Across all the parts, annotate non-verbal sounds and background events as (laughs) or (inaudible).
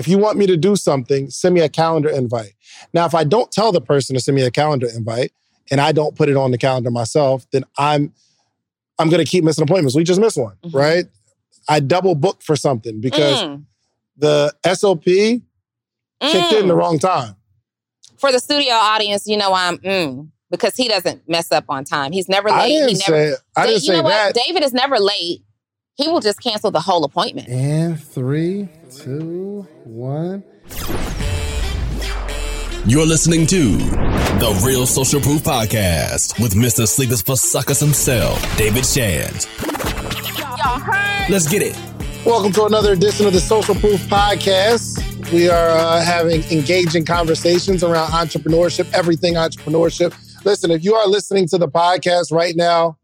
If you want me to do something, send me a calendar invite. Now, if I don't tell the person to send me a calendar invite and I don't put it on the calendar myself, then I'm I'm gonna keep missing appointments. We just missed one, Mhm. right? I double booked for something because Mm, the SOP kicked in the mm. wrong time. For the studio audience, you know I'm mm, because he doesn't mess up on time. He's never late. I didn't he never. say I didn't you say know that. what? David is never late. He will just cancel the whole appointment. And three, two, one. You're listening to The Real Social Proof Podcast with Mr. Sleepers for Suckers himself, David Shands. Let's get it. Welcome to another edition of the Social Proof Podcast. We are uh, having engaging conversations around entrepreneurship, everything entrepreneurship. Listen, if you are listening to the podcast right now,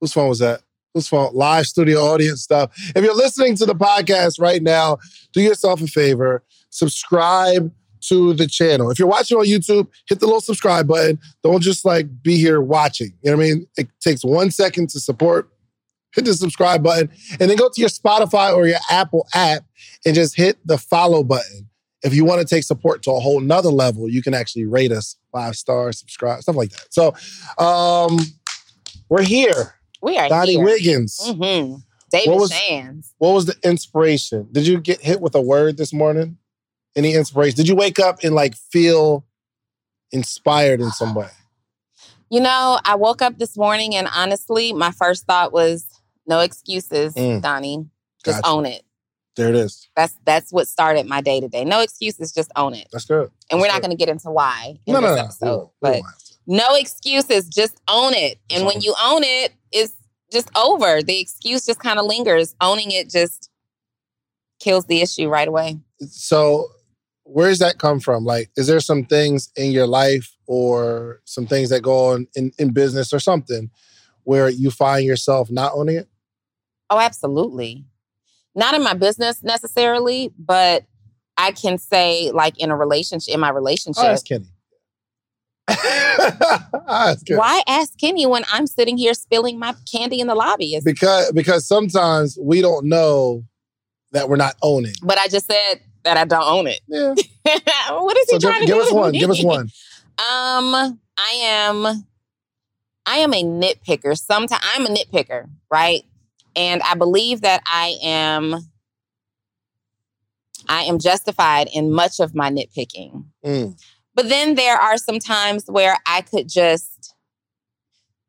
whose phone was that? Whose phone? Live studio audience stuff. If you're listening to the podcast right now, do yourself a favor, subscribe to the channel. If you're watching on YouTube, hit the little subscribe button. Don't just like be here watching. You know what I mean? It takes one second to support. Hit the subscribe button and then go to your Spotify or your Apple app and just hit the follow button. If you want to take support to a whole nother level, you can actually rate us five stars, subscribe, stuff like that. So um we're here. We are Donnie here. Wiggins. hmm David What was- Shands. What was the inspiration? Did you get hit with a word this morning? Any inspiration? Did you wake up and like feel inspired in some way? (sighs) You know, I woke up this morning and honestly, my first thought was no excuses, Mm. Donnie. Just Gotcha. own it. There it is. That's that's what started my day today. No excuses, just own it. That's good. And we're That's not going to get into why in No, no, this no. episode. We But won't have to. No excuses, just own it. And when you own it, it's just over. The excuse just kind of lingers. Owning it just kills the issue right away. so where does that come from like is there some things in your life or some things that go on in, in business or something where you find yourself not owning it Oh, absolutely. Not in my business necessarily, but I can say like in a relationship, in my relationship. oh, that's kenny (laughs) Good. Why ask Kenny when I'm sitting here spilling my candy in the lobby? It's- because because sometimes we don't know that we're not owning but I just said that I don't own it. yeah (laughs) what is he trying give, to give do? us one me? give us one (laughs) Um, I am, I am a nitpicker. Sometimes I'm a nitpicker, right? And I believe that I am, I am justified in much of my nitpicking. Mm. But then there are some times where I could just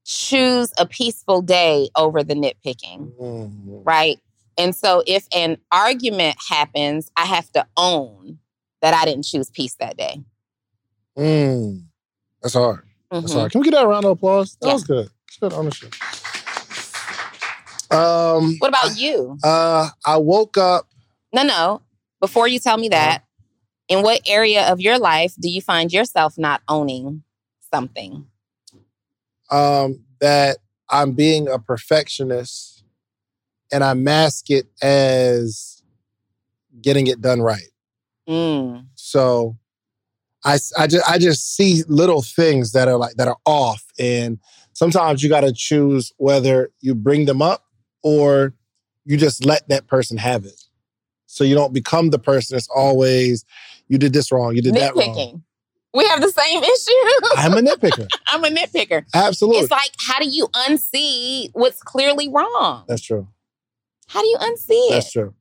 choose a peaceful day over the nitpicking, Mm. right? And so if an argument happens, I have to own that I didn't choose peace that day. Mm. that's hard that's Mhm. hard can we get that round of applause that Yeah. was good It's good ownership um What about you? uh i woke up No, no. Before you tell me that, in what area of your life do you find yourself not owning something? um, that I'm being a perfectionist and I mask it as getting it done right. Mm. So i just I just see little things that are like that are off, and sometimes you got to choose whether you bring them up or you just let that person have it. So you don't become the person that's always you did this wrong, you did that wrong. We have the same (laughs) issue. I'm a nitpicker. (laughs) I'm a nitpicker. Absolutely, It's like, how do you unsee what's clearly wrong? that's true. How do you unsee it? That's true.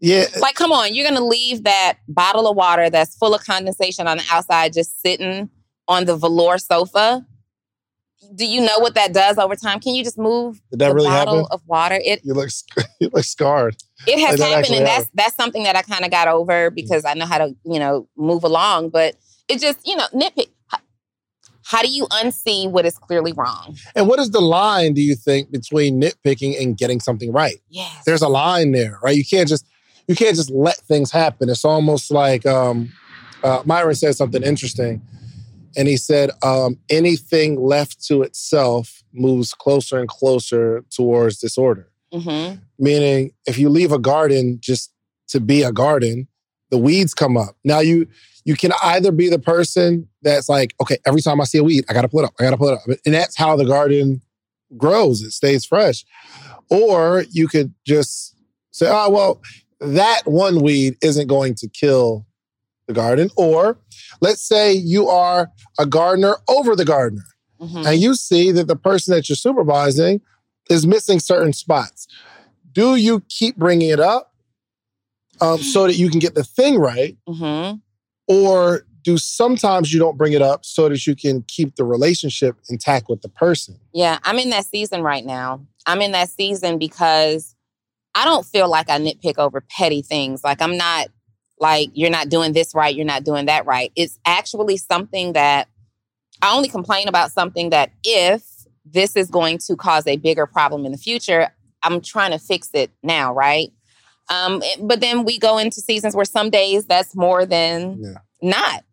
Yeah, Like, come on, you're gonna leave that bottle of water that's full of condensation on the outside just sitting on the velour sofa. Do you know what that does over time? Can you just move did that the really bottle happen? of water? It You look (laughs) you look scarred. it has Like, happened, and that's happened. that's something that I kind of got over because I know how to you know move along. But it just you know nitpick. How, how do you unsee what is clearly wrong? And what is the line, do you think, between nitpicking and getting something right? Yes. There's a line there, right? You can't just you can't just let things happen. It's almost like um, uh, Myron said something interesting, and he said um, anything left to itself moves closer and closer towards disorder. hmm Meaning, if you leave a garden just to be a garden, the weeds come up. Now you you can either be the person that's like, okay, every time I see a weed, I gotta pull it up, I gotta pull it up, and that's how the garden grows. It stays fresh. Or you could just say, oh well, that one weed isn't going to kill the garden. Or let's say you are a gardener over the gardener Mhm. and you see that the person that you're supervising is missing certain spots. Do you keep bringing it up um, so that you can get the thing right? Mhm. Or do sometimes you don't bring it up so that you can keep the relationship intact with the person? Yeah, I'm in that season right now. I'm in that season because I don't feel like I nitpick over petty things. Like I'm not like you're not doing this right, you're not doing that right. It's actually something that I only complain about something that if this is going to cause a bigger problem in the future, I'm trying to fix it now, right? Um, but then we go into seasons where some days that's more than Yeah. not.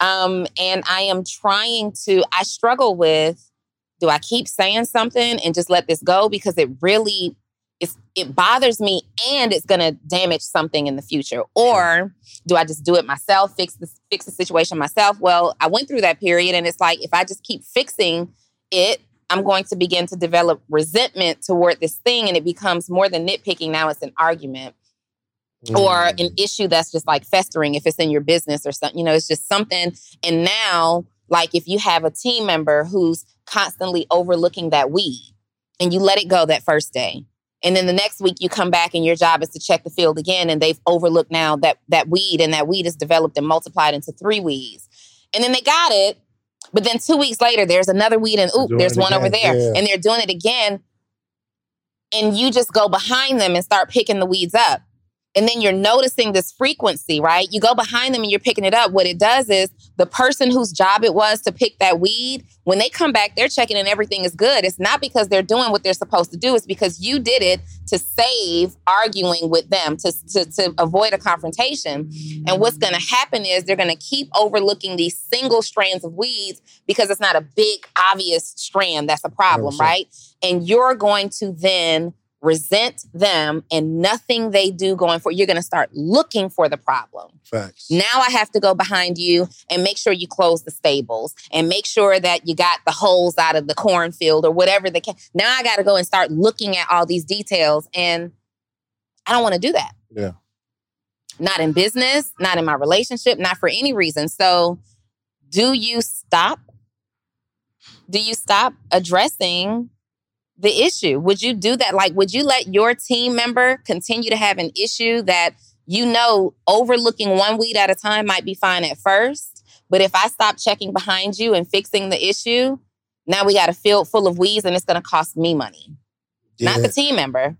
Um, and I am trying to, I struggle with do I keep saying something and just let this go because it really it bothers me and it's gonna damage something in the future? Or do I just do it myself, fix the fix the situation myself? Well, I went through that period and it's like if I just keep fixing it, I'm going to begin to develop resentment toward this thing and it becomes more than nitpicking. Now it's an argument or Mm. an issue that's just like festering if it's in your business or something. You know, it's just something. And now, like if you have a team member who's constantly overlooking that weed and you let it go that first day. And then the next week you come back and your job is to check the field again and they've overlooked now that that weed and that weed is developed and multiplied into three weeds. And then they got it, but then two weeks later there's another weed and oop, there's one over there. yeah. And they're doing it again. And you just go behind them and start picking the weeds up and then you're noticing this frequency, right? You go behind them and you're picking it up. What it does is the person whose job it was to pick that weed, when they come back, they're checking and everything is good. It's not because they're doing what they're supposed to do, it's because you did it to save arguing with them, to, to, to avoid a confrontation. And what's gonna happen is they're gonna keep overlooking these single strands of weeds because it's not a big, obvious strand that's a problem, 100%. right? And you're going to then resent them and nothing they do going for you're going to start looking for the problem Facts. now i have to go behind you and make sure you close the stables and make sure that you got the holes out of the cornfield or whatever the ca- now i got to go and start looking at all these details and i don't want to do that Yeah. not in business not in my relationship not for any reason so do you stop do you stop addressing the issue? Would you do that? Like, would you let your team member continue to have an issue that you know overlooking one weed at a time might be fine at first? But if I stop checking behind you and fixing the issue, now we got a field full of weeds and it's going to cost me money, not the team member.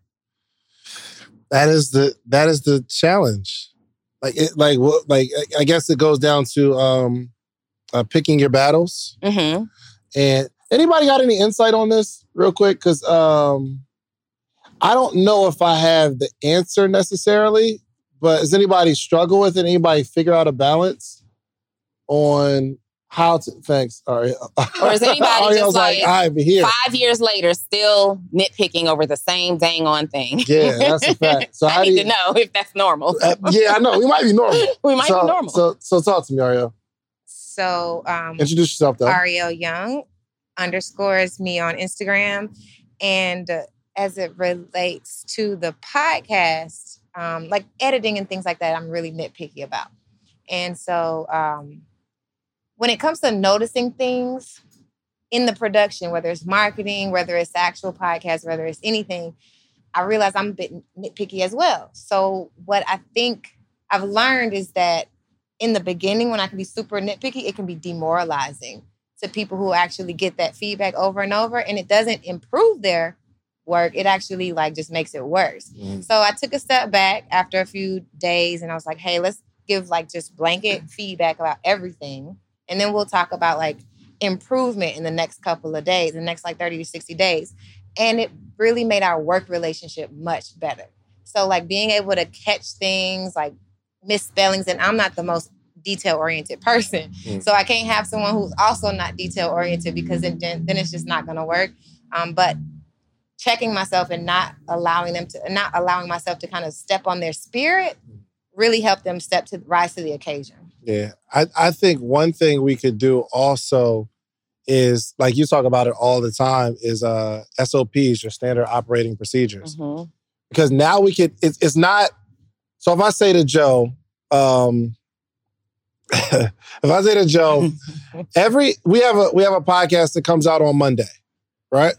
that is the that is the challenge. Like it, like what like I- guess it goes down to um uh, picking your battles. hmm And anybody got any insight on this, real quick? Because um, I don't know if I have the answer necessarily, but does anybody struggle with it? Anybody figure out a balance on how to? Thanks. All right. Or is anybody just (laughs) like, all right, but here. Five years later, still nitpicking over the same dang on thing. Yeah, that's a (laughs) fact. So I how need do to know if that's normal. Uh, yeah, I know we might be normal. (laughs) we might so, be normal. So, so talk to me, Ariel. So um, Introduce yourself, though. Ariel Young underscores me on Instagram. And uh, as it relates to the podcast, um, like editing and things like that, I'm really nitpicky about. And so um, when it comes to noticing things in the production, whether it's marketing, whether it's actual podcast, whether it's anything, I realize I'm a bit nitpicky as well. So what I think I've learned is that in the beginning, when I can be super nitpicky, it can be demoralizing to people who actually get that feedback over and over, and it doesn't improve their work. It actually like just makes it worse. Mm. So I took a step back after a few days, and I was like, "Hey, let's give like just blanket feedback about everything, and then we'll talk about like improvement in the next couple of days, the next like thirty to sixty days." And it really made our work relationship much better. So like being able to catch things like misspellings, and I'm not the most detail oriented person. Mm. So I can't have someone who's also not detail oriented because then, then then it's just not going to work. Um, but checking myself and not allowing them to not allowing myself to kind of step on their spirit really helped them step to rise to the occasion. Yeah, I, I think one thing we could do also is like you talk about it all the time is uh SOPs, your standard operating procedures. Mhm. Because now we could, it's, it's not So if I say to Joe, um, if I say to Joe, (laughs) every we have a we have a podcast that comes out on Monday, right?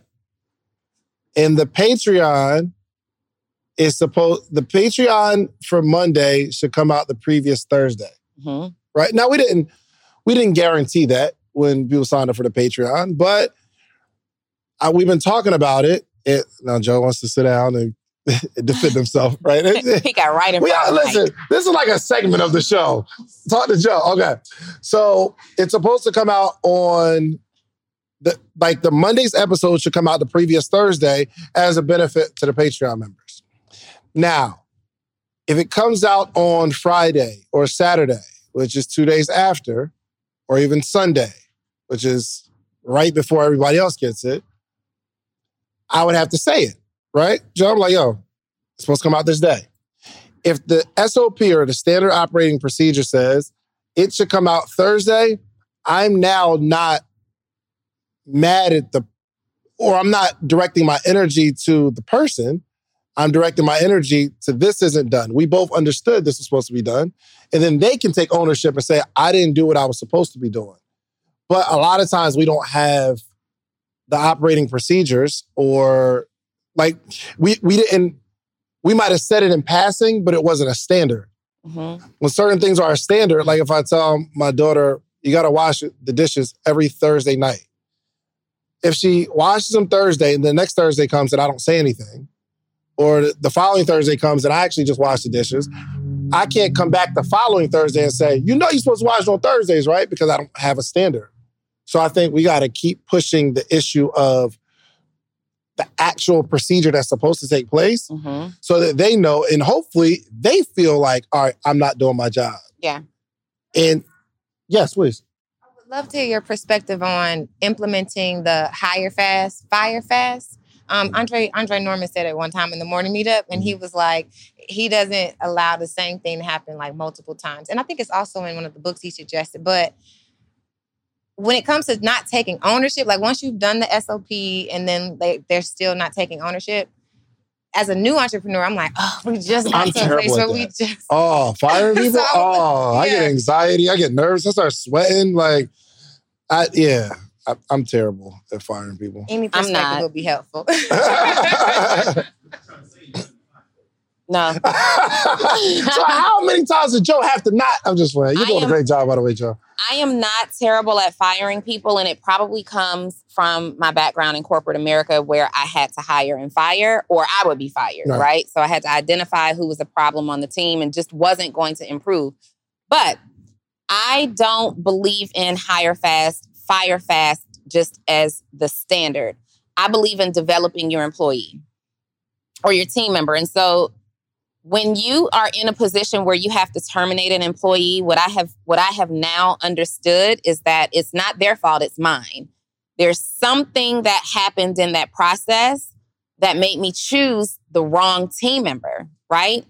And the Patreon is supposed the Patreon for Monday should come out the previous Thursday, Mhm. right? Now we didn't we didn't guarantee that when people signed up for the Patreon, but uh, we've been talking about it. it. Now Joe wants to sit down and (laughs) defend himself, right? (laughs) he got right in front of listen, this is like a segment of the show. Talk to Joe. Okay. So it's supposed to come out on the like the Monday's episode should come out the previous Thursday as a benefit to the Patreon members. Now, if it comes out on Friday or Saturday, which is two days after, or even Sunday, which is right before everybody else gets it, I would have to say it, right? Joe, I'm like, yo, it's supposed to come out this day. If the SOP or the standard operating procedure says it should come out Thursday, I'm now not mad at the, or I'm not directing my energy to the person. I'm directing my energy to this isn't done. We both understood this was supposed to be done. And then they can take ownership and say, I didn't do what I was supposed to be doing. But a lot of times we don't have the operating procedures or like we we didn't we might have said it in passing, but it wasn't a standard. Mhm. When certain things are a standard, like if I tell my daughter, you gotta wash the dishes every Thursday night. If she washes them Thursday and the next Thursday comes and I don't say anything, or the- the following Thursday comes and I actually just wash the dishes, I can't come back the following Thursday and say, you know, you're supposed to wash on Thursdays, right? Because I don't have a standard. So I think we got to keep pushing the issue of the actual procedure that's supposed to take place Mhm. so that they know and hopefully they feel like, all right, I'm not doing my job. Yeah. And yes, please. I would love to hear your perspective on implementing the hire fast, fire fast. Um, Andre Andre Norman said it one time in the morning meetup, and he was like, he doesn't allow the same thing to happen like multiple times. And I think it's also in one of the books he suggested. But when it comes to not taking ownership, like once you've done the SOP and then they, they're still not taking ownership, as a new entrepreneur, I'm like, oh, we just got I'm to a place terrible where we that. just (laughs) Oh, fire (laughs) people? So, oh, I get anxiety. I get nervous. I start sweating. Like, I yeah, I, I'm terrible at firing people. any I'm perspective not. will be helpful. (laughs) No. so how many times did Joe have to not? I'm just playing. You're I doing a great job, by the way, Joe. I am not terrible at firing people, and it probably comes from my background in corporate America where I had to hire and fire, or I would be fired, Right. right? So I had to identify who was a problem on the team and just wasn't going to improve. But I don't believe in hire fast, fire fast just as the standard. I believe in developing your employee or your team member. And so when you are in a position where you have to terminate an employee, what I have what I have now understood is that it's not their fault, it's mine. There's something that happened in that process that made me choose the wrong team member, right?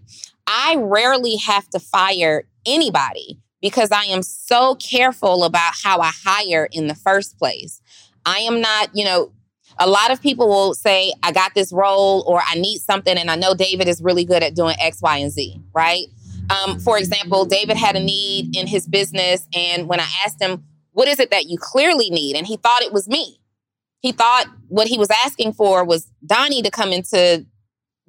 I rarely have to fire anybody because I am so careful about how I hire in the first place. I am not, you know, a lot of people will say, I got this role or I need something, and I know David is really good at doing X, Y, and Z, right? Um, for example, David had a need in his business, and when I asked him, What is it that you clearly need? And he thought it was me. He thought what he was asking for was Donnie to come into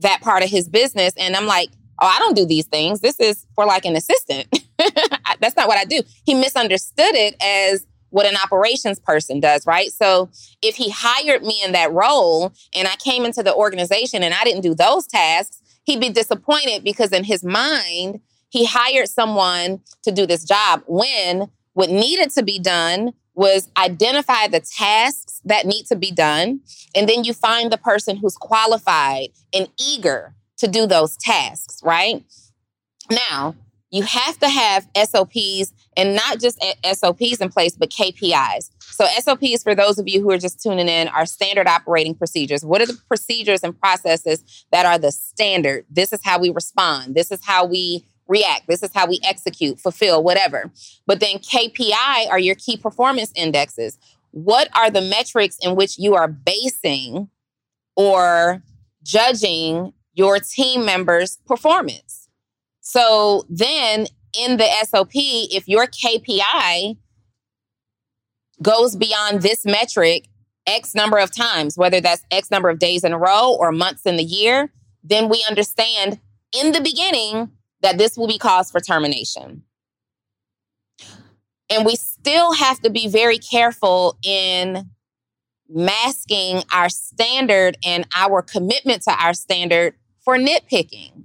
that part of his business. And I'm like, Oh, I don't do these things. This is for like an assistant. (laughs) That's not what I do. He misunderstood it as what an operations person does, right? So if he hired me in that role and I came into the organization and I didn't do those tasks, he'd be disappointed because in his mind, he hired someone to do this job when what needed to be done was identify the tasks that need to be done. And then you find the person who's qualified and eager to do those tasks, right? Now, you have to have SOPs and not just SOPs in place, but KPIs. So, SOPs, for those of you who are just tuning in, are standard operating procedures. What are the procedures and processes that are the standard? This is how we respond. This is how we react. This is how we execute, fulfill, whatever. But then KPI are your key performance indexes. What are the metrics in which you are basing or judging your team members' performance? So then in the SOP, if your KPI goes beyond this metric X number of times, whether that's X number of days in a row or months in the year, then we understand in the beginning that this will be cause for termination. And we still have to be very careful in masking our standard and our commitment to our standard for nitpicking.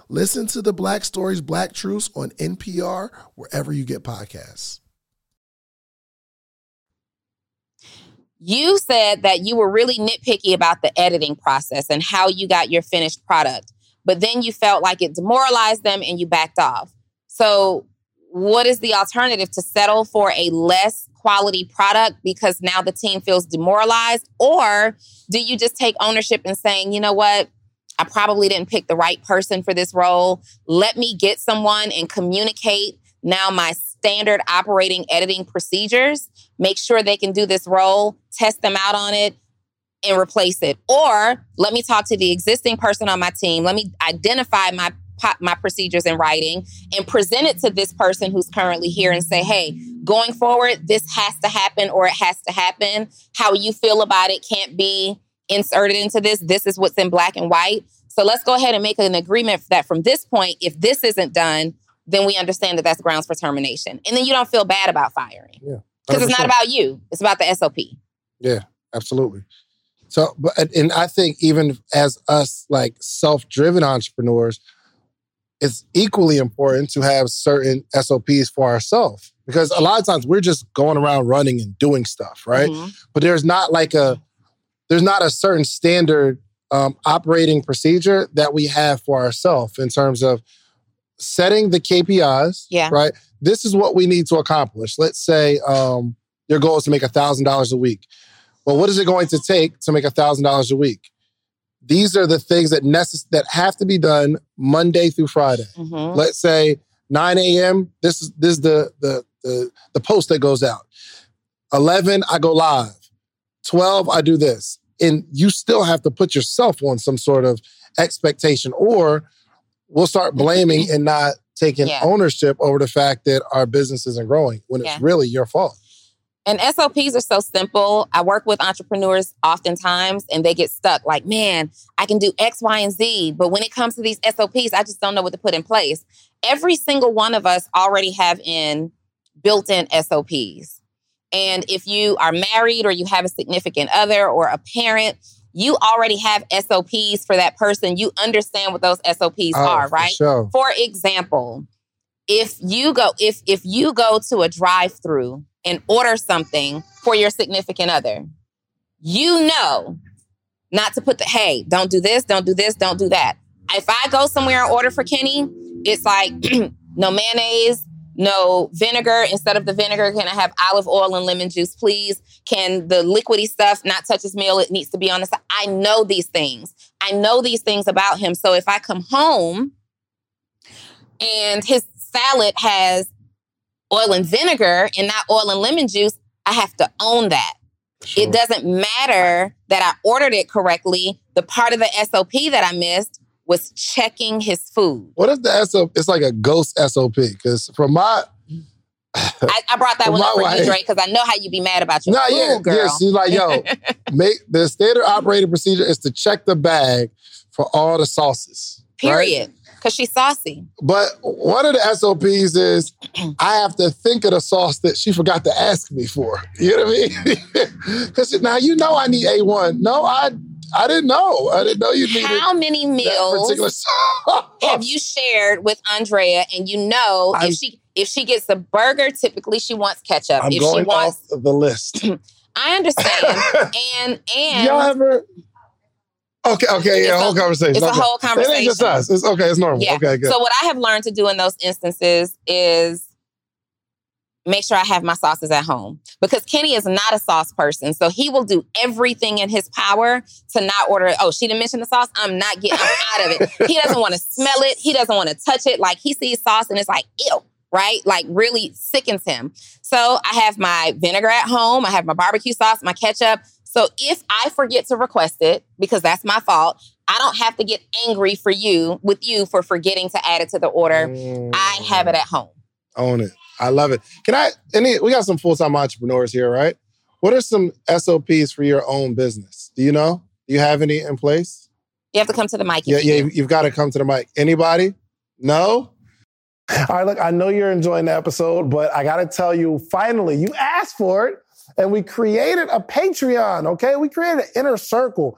Listen to the Black Stories, Black Truths on NPR, wherever you get podcasts. You said that you were really nitpicky about the editing process and how you got your finished product, but then you felt like it demoralized them and you backed off. So, what is the alternative to settle for a less quality product because now the team feels demoralized? Or do you just take ownership and saying, you know what? I probably didn't pick the right person for this role. Let me get someone and communicate now my standard operating editing procedures. Make sure they can do this role, test them out on it, and replace it. Or let me talk to the existing person on my team. Let me identify my my procedures in writing and present it to this person who's currently here and say, hey, going forward, this has to happen or it has to happen. How you feel about it can't be inserted into this. This is what's in black and white. So let's go ahead and make an agreement that from this point, if this isn't done, then we understand that that's grounds for termination. And then you don't feel bad about firing. Yeah. Because it's not about you, it's about the SOP. Yeah, absolutely. So, but, and I think even as us like self driven entrepreneurs, it's equally important to have certain SOPs for ourselves because a lot of times we're just going around running and doing stuff, right? Mm-hmm. But there's not like a there's not a certain standard um, operating procedure that we have for ourselves in terms of setting the KPIs. Yeah. Right. This is what we need to accomplish. Let's say um, your goal is to make thousand dollars a week. Well, what is it going to take to make thousand dollars a week? These are the things that necess- that have to be done Monday through Friday. Mm-hmm. Let's say 9 a.m. This is this is the, the the the post that goes out. 11, I go live. 12, I do this and you still have to put yourself on some sort of expectation or we'll start blaming and not taking yeah. ownership over the fact that our business isn't growing when yeah. it's really your fault. And SOPs are so simple. I work with entrepreneurs oftentimes and they get stuck like, man, I can do X, Y, and Z. But when it comes to these SOPs, I just don't know what to put in place. Every single one of us already have in built in SOPs. And if you are married or you have a significant other or a parent, you already have SOPs for that person. You understand what those SOPs oh, are, right? For, sure. for example, if you go if if you go to a drive-through and order something for your significant other, you know not to put the hey, don't do this, don't do this, don't do that. If I go somewhere and order for Kenny, it's like (clears throat) no mayonnaise, no vinegar. Instead of the vinegar, can I have olive oil and lemon juice, please? Can the liquidy stuff not touch his meal? It needs to be on the side. I know these things. I know these things about him. So if I come home and his salad has oil and vinegar and not oil and lemon juice, I have to own that. Sure. It doesn't matter that I ordered it correctly. The part of the SOP that I missed was checking his food. What is the SOP? It's like a ghost SOP. Because from my I, I brought that (laughs) one up for you, Drake, because I know how you'd be mad about your no, food, yeah, girl. yeah, she's like, yo, (laughs) make the standard operating procedure is to check the bag for all the sauces. right? Period. Because she's saucy. But one of the SOPs is (clears throat) I have to think of the sauce that she forgot to ask me for. You know what I mean? (laughs) Because now you know I need A1. No, I I didn't know. I didn't know you needed How many meals particular (laughs) have you shared with Andrea and you know I'm- if she if she gets a burger, typically she wants ketchup. I'm if going she wants off the list. (laughs) I understand. (laughs) and and Y'all ever? Okay, okay, yeah, It's a- whole conversation. it's a okay. whole It ain't just conversation. us. It's okay. It's normal. Yeah. Okay, good. So what I have learned to do in those instances is make sure I have my sauces at home because Kenny is not a sauce person. So he will do everything in his power to not order. Oh, she didn't mention the sauce. I'm not getting I'm out of it. He doesn't want to smell it. He doesn't want to touch it. Like he sees sauce and it's like ew. Right? Like really sickens him. So I have my vinegar at home. I have my barbecue sauce, my ketchup. So if I forget to request it, because that's my fault, I don't have to get angry for you with you for forgetting to add it to the order. I have it mm. at home. Own it. I love it. Can I? Any? We got some full time entrepreneurs here, right? What are some SOPs for your own business? Do you know? Do you have any in place? You have to come to the mic. if Yeah, you yeah. You've got to come to the mic. Anybody? No. All right. Look, I know you're enjoying the episode, but I got to tell you, finally, you asked for it, and we created a Patreon. Okay, we created an inner circle.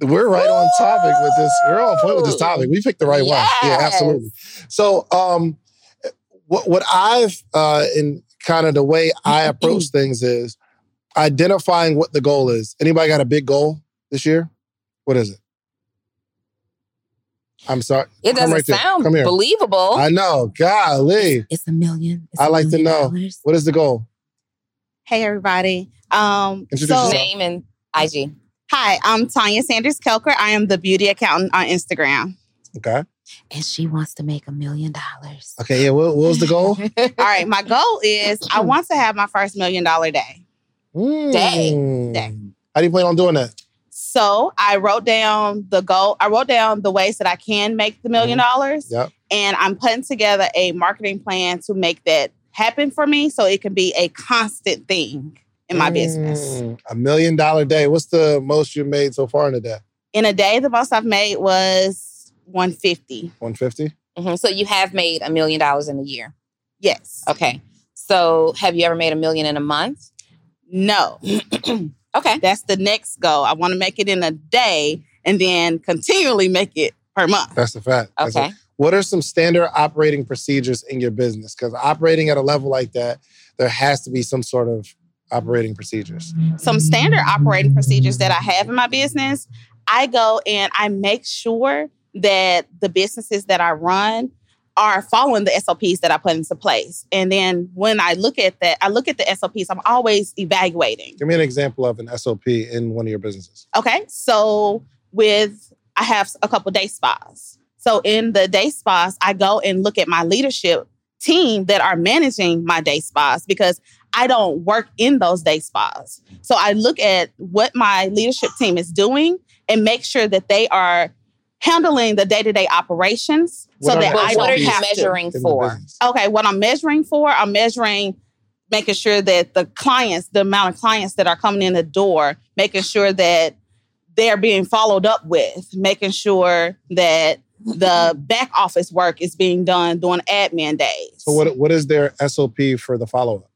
We're right on topic with this. We're on point with this topic. We picked the right one. Yeah, absolutely. So, um, what what I've uh, in kind of the way I approach things is identifying what the goal is. Anybody got a big goal this year? What is it? I'm sorry. It doesn't right sound Come here. believable. I know. Golly. it's a million. It's I a like to know. dollars. What is the goal? Hey everybody. Um, Introduce so yourself. Name and IG. Hi, I'm Tanya Sanders Kelker. I am the beauty accountant on Instagram. Okay. And she wants to make a million dollars. Okay. Yeah. What, what was the goal? (laughs) All right, my goal is I (laughs) want to have my first million dollar day. Mm. Day. How do you plan on doing that? So I wrote down the goal. I wrote down the ways that I can make the million dollars, Yep. and I'm putting together a marketing plan to make that happen for me, so it can be a constant thing in my business. Mm, A million dollar day. What's the most you made so far in a day? In a day, the most I've made was 150. 150? Mhm. So you have made a million dollars in a year. Yes. Okay. So have you ever made a million in a month? No. (clears throat) Okay. That's the next goal. I want to make it in a day and then continually make it per month. That's the fact. That's Okay. it. What are some standard operating procedures in your business? Because operating at a level like that, there has to be some sort of operating procedures. Some standard operating procedures that I have in my business, I go and I make sure that the businesses that I run are following the SOPs that I put into place. And then when I look at that, I look at the SOPs, I'm always evaluating. Give me an example of an SOP in one of your businesses. Okay. So with I have a couple day spas. So in the day spas, I go and look at my leadership team that are managing my day spas because I don't work in those day spas. So I look at what my leadership team is doing and make sure that they are handling the day-to-day operations so that I But don't what are you have to. measuring in for? Okay, what I'm measuring for, I'm measuring making sure that the clients, the amount of clients that are coming in the door, making sure that they're being followed up with, making sure that the (laughs) back office work is being done during admin days. So what what is their SOP for the follow up?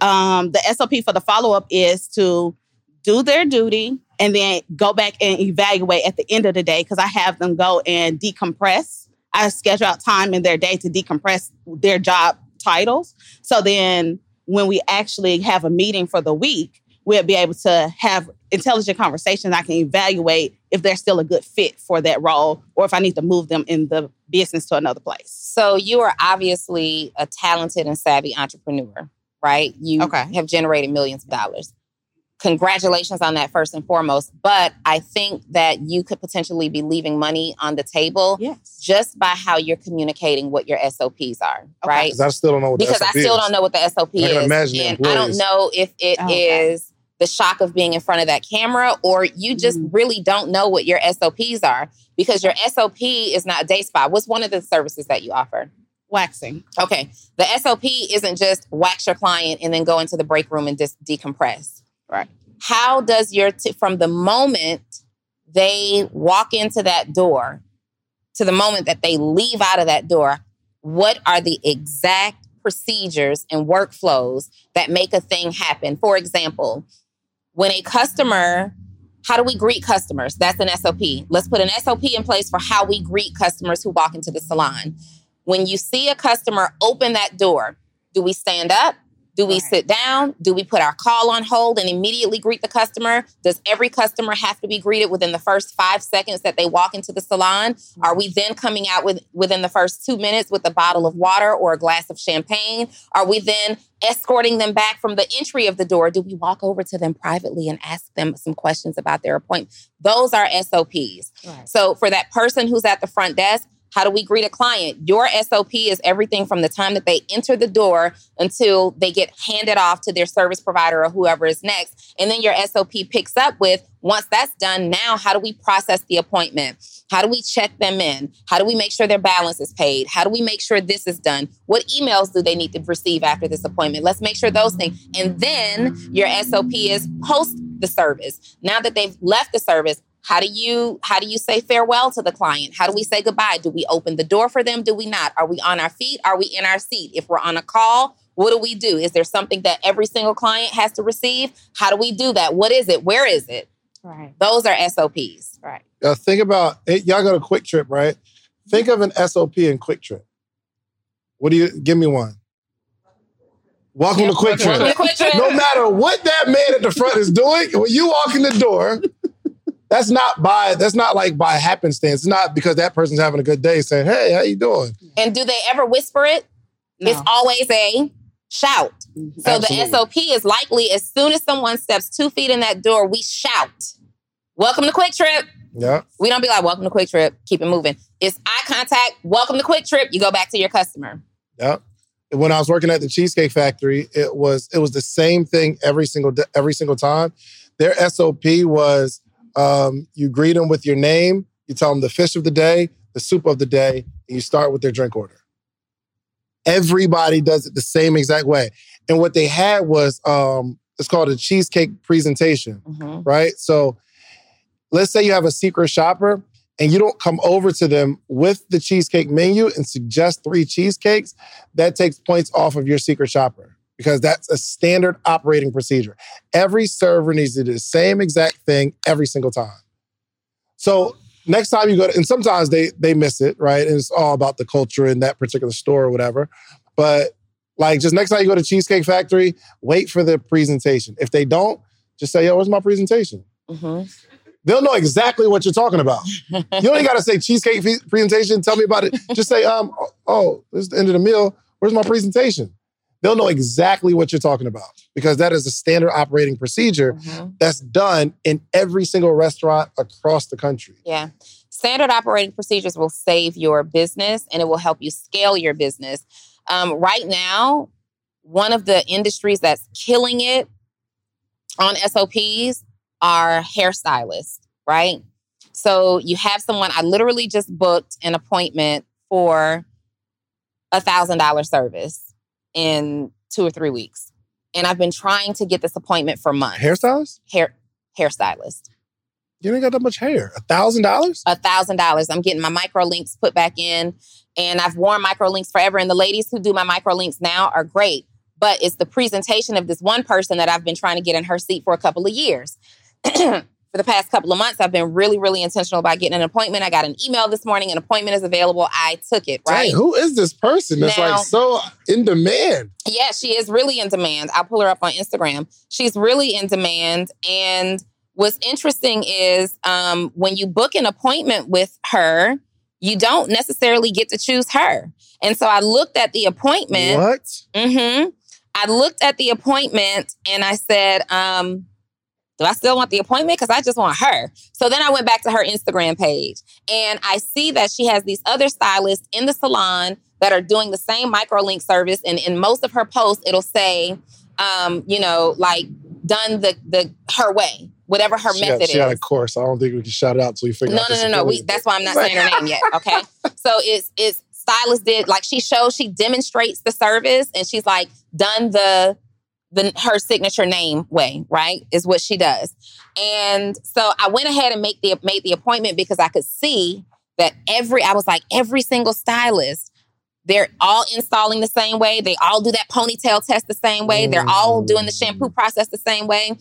Um, the SOP for the follow up is to do their duty and then go back and evaluate at the end of the day because I have them go and decompress. I schedule out time in their day to decompress their job titles. So then when we actually have a meeting for the week, we'll be able to have intelligent conversations. I can evaluate if they're still a good fit for that role or if I need to move them in the business to another place. So you are obviously a talented and savvy entrepreneur, right? You Okay. have generated millions of dollars. Congratulations on that first and foremost. But I think that you could potentially be leaving money on the table Yes. just by how you're communicating what your SOPs are, Okay. right? Because I still don't know what the because I SOP still is. don't know what the SOP I can is. imagine the and I don't know if it is Oh, okay. the shock of being in front of that camera or you just Mhm. really don't know what your SOPs are because your SOP is not a day spa. What's one of the services that you offer? Waxing. Okay. The SOP isn't just wax your client and then go into the break room and just decompress. Right. How does your, t- from the moment they walk into that door to the moment that they leave out of that door, what are the exact procedures and workflows that make a thing happen? For example, when a customer, how do we greet customers? That's an SOP. Let's put an SOP in place for how we greet customers who walk into the salon. When you see a customer open that door, do we stand up? Do we Right. sit down? Do we put our call on hold and immediately greet the customer? Does every customer have to be greeted within the first five seconds that they walk into the salon? Are we then coming out with within the first two minutes with a bottle of water or a glass of champagne? Are we then escorting them back from the entry of the door? Do we walk over to them privately and ask them some questions about their appointment? Those are SOPs. Right. So for that person who's at the front desk, how do we greet a client? Your SOP is everything from the time that they enter the door until they get handed off to their service provider or whoever is next. And then your SOP picks up with once that's done, now how do we process the appointment? How do we check them in? How do we make sure their balance is paid? How do we make sure this is done? What emails do they need to receive after this appointment? Let's make sure those things. And then your SOP is post the service. Now that they've left the service, how do you how do you say farewell to the client? How do we say goodbye? Do we open the door for them? Do we not? Are we on our feet? Are we in our seat? If we're on a call, what do we do? Is there something that every single client has to receive? How do we do that? What is it? Where is it? Right. Those are SOPs. Right. Uh, think about it, y'all go to QuikTrip, right? Think of an SOP in QuikTrip. What do you give me one? Welcome to Quick to QuikTrip. No matter what that man at the front is doing, when you walk in the door, that's not by that's not like by happenstance. It's not because that person's having a good day saying, "Hey, how you doing?" And do they ever whisper it? No. It's always a shout. Mhm. So Absolutely. the SOP is likely as soon as someone steps two feet in that door, we shout, Welcome to QuikTrip. Yeah. We don't be like, Welcome to QuikTrip, keep it moving. It's eye contact, welcome to QuikTrip. You go back to your customer. Yeah. When I was working at the Cheesecake Factory, it was it was the same thing every single day, every single time. Their SOP was um, you greet them with your name, you tell them the fish of the day, the soup of the day, and you start with their drink order. Everybody does it the same exact way. And what they had was um, it's called a cheesecake presentation Mhm. right? So let's say you have a secret shopper and you don't come over to them with the cheesecake menu and suggest three cheesecakes, that takes points off of your secret shopper because that's a standard operating procedure. Every server needs to do the same exact thing every single time. So next time you go to, and sometimes they they miss it, right? And it's all about the culture in that particular store or whatever. But like just next time you go to Cheesecake Factory, wait for the presentation. If they don't, just say, yo, where's my presentation? Mhm. They'll know exactly what you're talking about. (laughs) You don't even got to say cheesecake presentation. Tell me about it. Just say, um, oh, oh, this is the end of the meal. Where's my presentation? They'll know exactly what you're talking about because that is a standard operating procedure Mhm. that's done in every single restaurant across the country. Yeah. Standard operating procedures will save your business and it will help you scale your business. Um, right now, one of the industries that's killing it on SOPs are hairstylists, right? So you have someone, I literally just booked an appointment for a thousand dollar service in two or three weeks. And I've been trying to get this appointment for months. Hairstylist? Hair hairstylist. You ain't got that much hair. A thousand dollars? A thousand dollars. I'm getting my micro links put back in. And I've worn micro links forever. And the ladies who do my micro links now are great. But it's the presentation of this one person that I've been trying to get in her seat for a couple of years. (clears throat) for the past couple of months, I've been really, really intentional about getting an appointment. I got an email this morning, an appointment is available. I took it, right? Dang, who is this person that's Now- like so in demand? Yeah, she is really in demand. I'll pull her up on Instagram. She's really in demand. And what's interesting is um, when you book an appointment with her, you don't necessarily get to choose her. And so I looked at the appointment. What? Mm-hmm. I looked at the appointment and I said, um, do I still want the appointment? Because I just want her. So then I went back to her Instagram page and I see that she has these other stylists in the salon that are doing the same microlink service. And in most of her posts, it'll say, um, you know, like done the the her way, whatever her she method got, she is. got a course. I don't think we can shout it out till we figure No, out no, no, no. We, that's why I'm not saying her name yet. Okay. (laughs) so it's it's stylist did like she shows she demonstrates the service and she's like done the the her signature name way right is what she does. And so i went ahead and make the made the appointment because i could see that every i was like every single stylist they're all installing the same way. They all do that ponytail test the same way. They're all doing the shampoo process the same way.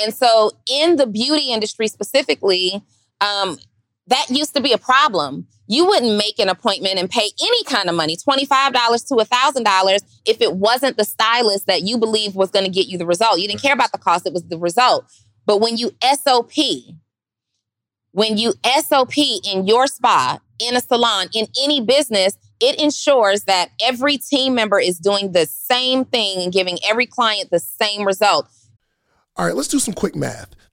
And so in the beauty industry specifically um, that used to be a problem. You wouldn't make an appointment and pay any kind of money, $25 to $1,000, if it wasn't the stylist that you believed was going to get you the result. You didn't care about the cost, it was the result. But when you SOP, when you SOP in your spa, in a salon, in any business, it ensures that every team member is doing the same thing and giving every client the same result. All right, let's do some quick math.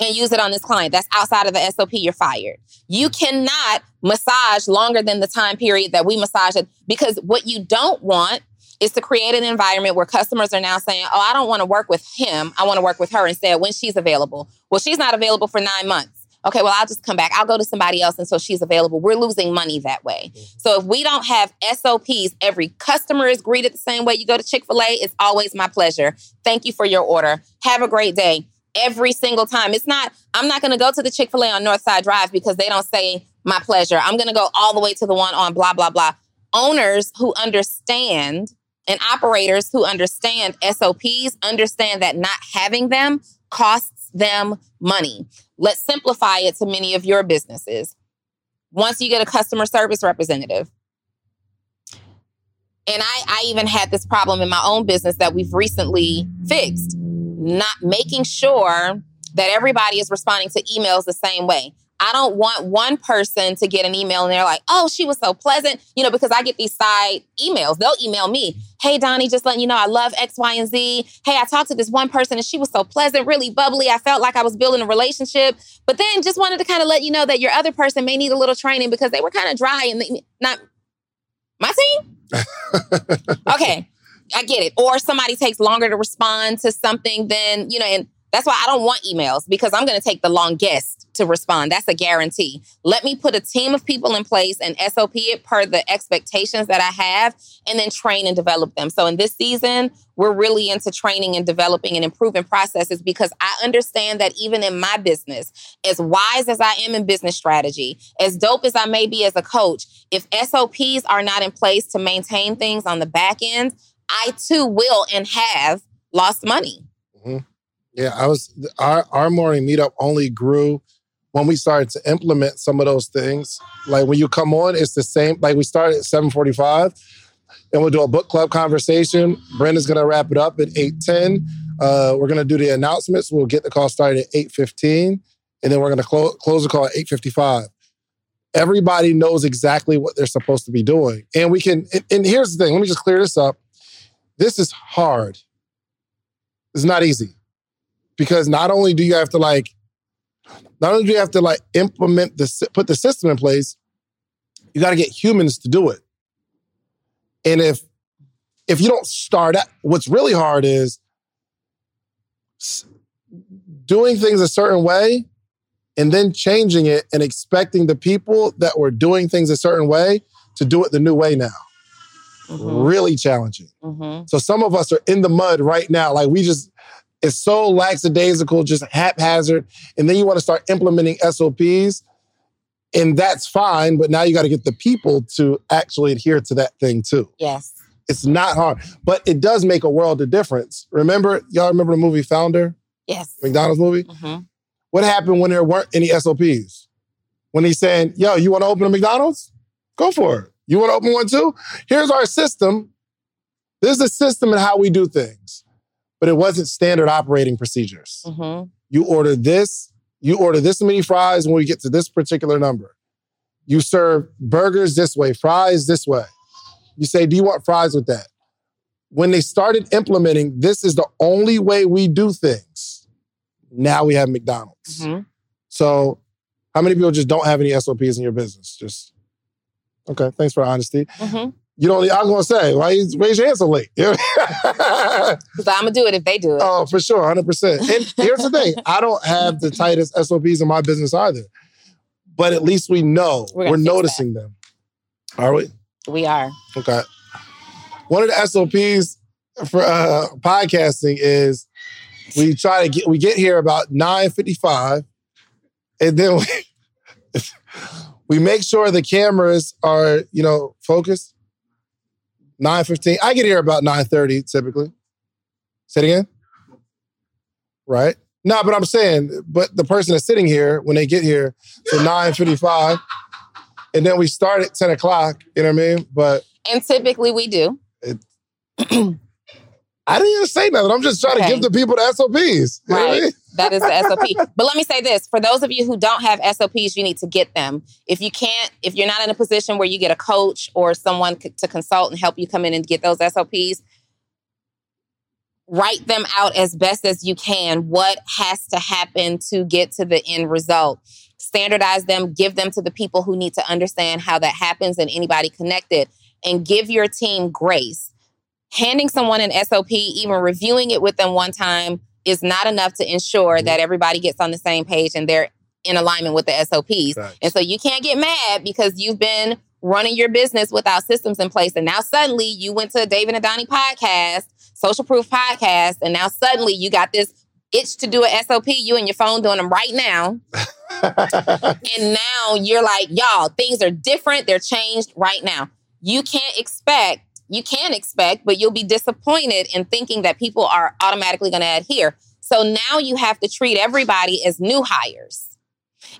and use it on this client. That's outside of the SOP, you're fired. You cannot massage longer than the time period that we massage it because what you don't want is to create an environment where customers are now saying, Oh, I don't want to work with him. I want to work with her instead when she's available. Well, she's not available for nine months. Okay, well, I'll just come back. I'll go to somebody else until she's available. We're losing money that way. Mm-hmm. So if we don't have SOPs, every customer is greeted the same way. You go to Chick fil A, it's always my pleasure. Thank you for your order. Have a great day every single time. It's not, I'm not going to go to the Chick fil A on Northside Drive because they don't say my pleasure. I'm going to go all the way to the one on blah, blah, blah. Owners who understand and operators who understand SOPs understand that not having them costs them money. Let's simplify it to many of your businesses. Once you get a customer service representative, and I, I even had this problem in my own business that we've recently fixed not making sure that everybody is responding to emails the same way. I don't want one person to get an email and they're like, oh, she was so pleasant, you know, because I get these side emails. They'll email me, hey, Donnie, just letting you know I love X, Y, and Z. Hey, I talked to this one person and she was so pleasant, really bubbly. I felt like I was building a relationship. But then just wanted to kind of let you know that your other person may need a little training because they were kind of dry and they, not my team. (laughs) okay, I get it. Or somebody takes longer to respond to something than, you know, and that's why I don't want emails because I'm going to take the longest to respond. That's a guarantee. Let me put a team of people in place and SOP it per the expectations that I have and then train and develop them. So in this season, we're really into training and developing and improving processes because I understand that even in my business, as wise as I am in business strategy, as dope as I may be as a coach, if SOPs are not in place to maintain things on the back end, I too will and have lost money. Mm-hmm. Yeah, I was our our morning meetup only grew when we started to implement some of those things. Like when you come on, it's the same. Like we started at 745 and we'll do a book club conversation. Brenda's gonna wrap it up at 810. Uh, we're gonna do the announcements. We'll get the call started at 815, and then we're gonna clo- close the call at 855. Everybody knows exactly what they're supposed to be doing. And we can, and, and here's the thing, let me just clear this up. This is hard. It's not easy because not only do you have to like, not only do you have to like implement the put the system in place, you got to get humans to do it. And if if you don't start out, what's really hard is doing things a certain way and then changing it and expecting the people that were doing things a certain way to do it the new way now. Mm-hmm. Really challenging. Mm-hmm. So some of us are in the mud right now. Like we just it's so lackadaisical, just haphazard. And then you want to start implementing SOPs, and that's fine. But now you got to get the people to actually adhere to that thing too. Yes. It's not hard, but it does make a world of difference. Remember, y'all remember the movie Founder? Yes. McDonald's movie? Mm-hmm. What happened when there weren't any SOPs? When he's saying, yo, you want to open a McDonald's? Go for it. You want to open one too? Here's our system. This is the system and how we do things but it wasn't standard operating procedures. Mm-hmm. You order this, you order this many fries when we get to this particular number. You serve burgers this way, fries this way. You say, Do you want fries with that? When they started implementing, this is the only way we do things. Now we have McDonald's. Mm-hmm. So, how many people just don't have any SOPs in your business? Just, okay, thanks for honesty. Mm-hmm you don't. I'm gonna say, why you raise your hand so late? (laughs) Because I'm gonna do it if they do it. Oh, for sure, hundred percent. And here's the thing: I don't have the tightest SOPs in my business either, but at least we know we're, we're noticing that. them. Are we? We are. Okay. One of the SOPs for uh, podcasting is we try to get we get here about nine fifty five, and then we we make sure the cameras are you know focused 9.15. I get here about 9.30 typically. Say it again? Right? No, but I'm saying, but the person is sitting here, when they get here, so 9.55, and then we start at 10 o'clock, you know what I mean? But And typically we do. It, (clears throat) I didn't even say nothing. I'm just trying okay. to give the people the SOPs. Right. I mean? That is the SOP. But let me say this for those of you who don't have SOPs, you need to get them. If you can't, if you're not in a position where you get a coach or someone to consult and help you come in and get those SOPs, write them out as best as you can. What has to happen to get to the end result? Standardize them, give them to the people who need to understand how that happens and anybody connected, and give your team grace handing someone an SOP, even reviewing it with them one time, is not enough to ensure mm-hmm. that everybody gets on the same page and they're in alignment with the SOPs. Right. And so you can't get mad because you've been running your business without systems in place. And now suddenly you went to a David and Donnie podcast, social proof podcast, and now suddenly you got this itch to do an SOP, you and your phone doing them right now. (laughs) and now you're like, y'all, things are different. They're changed right now. You can't expect you can expect, but you'll be disappointed in thinking that people are automatically going to adhere. So now you have to treat everybody as new hires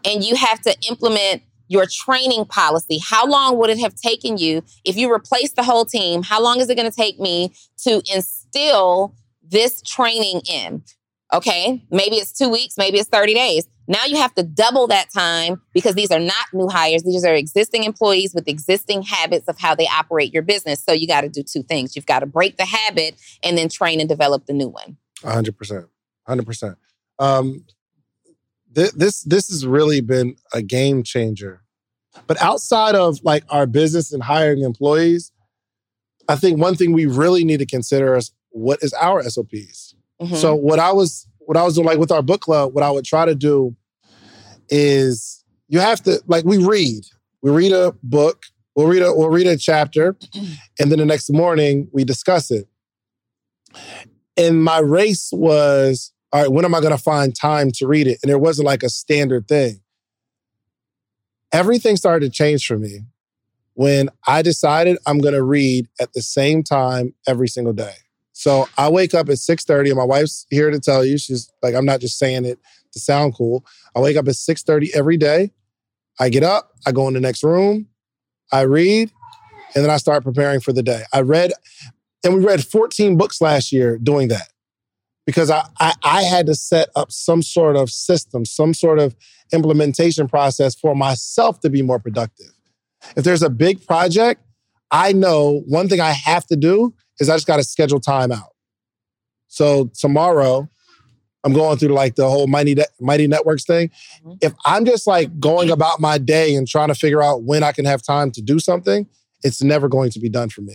and you have to implement your training policy. How long would it have taken you if you replaced the whole team? How long is it going to take me to instill this training in? Okay, maybe it's two weeks, maybe it's 30 days. Now you have to double that time because these are not new hires. These are existing employees with existing habits of how they operate your business. So you got to do two things. You've got to break the habit and then train and develop the new one. 100%. 100%. Um, th- this this has really been a game changer. But outside of like our business and hiring employees, I think one thing we really need to consider is what is our SOPs. Mm-hmm. So what I was what I was doing like with our book club, what I would try to do is you have to like we read. We read a book, we'll read a we'll read a chapter, (clears throat) and then the next morning we discuss it. And my race was, all right, when am I gonna find time to read it? And there wasn't like a standard thing. Everything started to change for me when I decided I'm gonna read at the same time every single day. So I wake up at 6:30 and my wife's here to tell you. She's like, I'm not just saying it to sound cool. I wake up at 6:30 every day. I get up, I go in the next room, I read, and then I start preparing for the day. I read, and we read 14 books last year doing that. Because I, I, I had to set up some sort of system, some sort of implementation process for myself to be more productive. If there's a big project, I know one thing I have to do is I just got to schedule time out. So tomorrow, I'm going through like the whole Mighty Mighty Networks thing. Mm-hmm. If I'm just like going about my day and trying to figure out when I can have time to do something, it's never going to be done for me.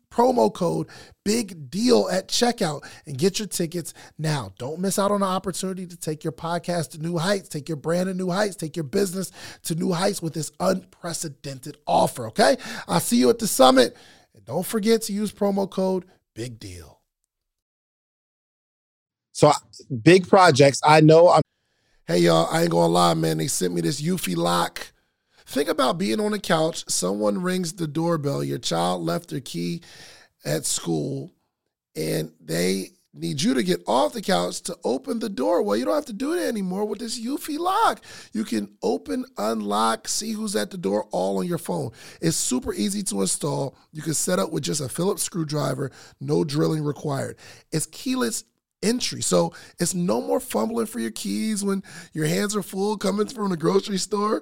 promo code big deal at checkout and get your tickets now. Don't miss out on the opportunity to take your podcast to new heights, take your brand to new heights, take your business to new heights with this unprecedented offer, okay? I'll see you at the summit. And don't forget to use promo code big deal. So big projects. I know I'm Hey y'all, I ain't gonna lie, man. They sent me this Eufy lock. Think about being on the couch, someone rings the doorbell, your child left their key at school, and they need you to get off the couch to open the door. Well, you don't have to do it anymore with this Eufy lock. You can open, unlock, see who's at the door all on your phone. It's super easy to install. You can set up with just a Phillips screwdriver, no drilling required. It's keyless entry. So it's no more fumbling for your keys when your hands are full coming from the grocery store.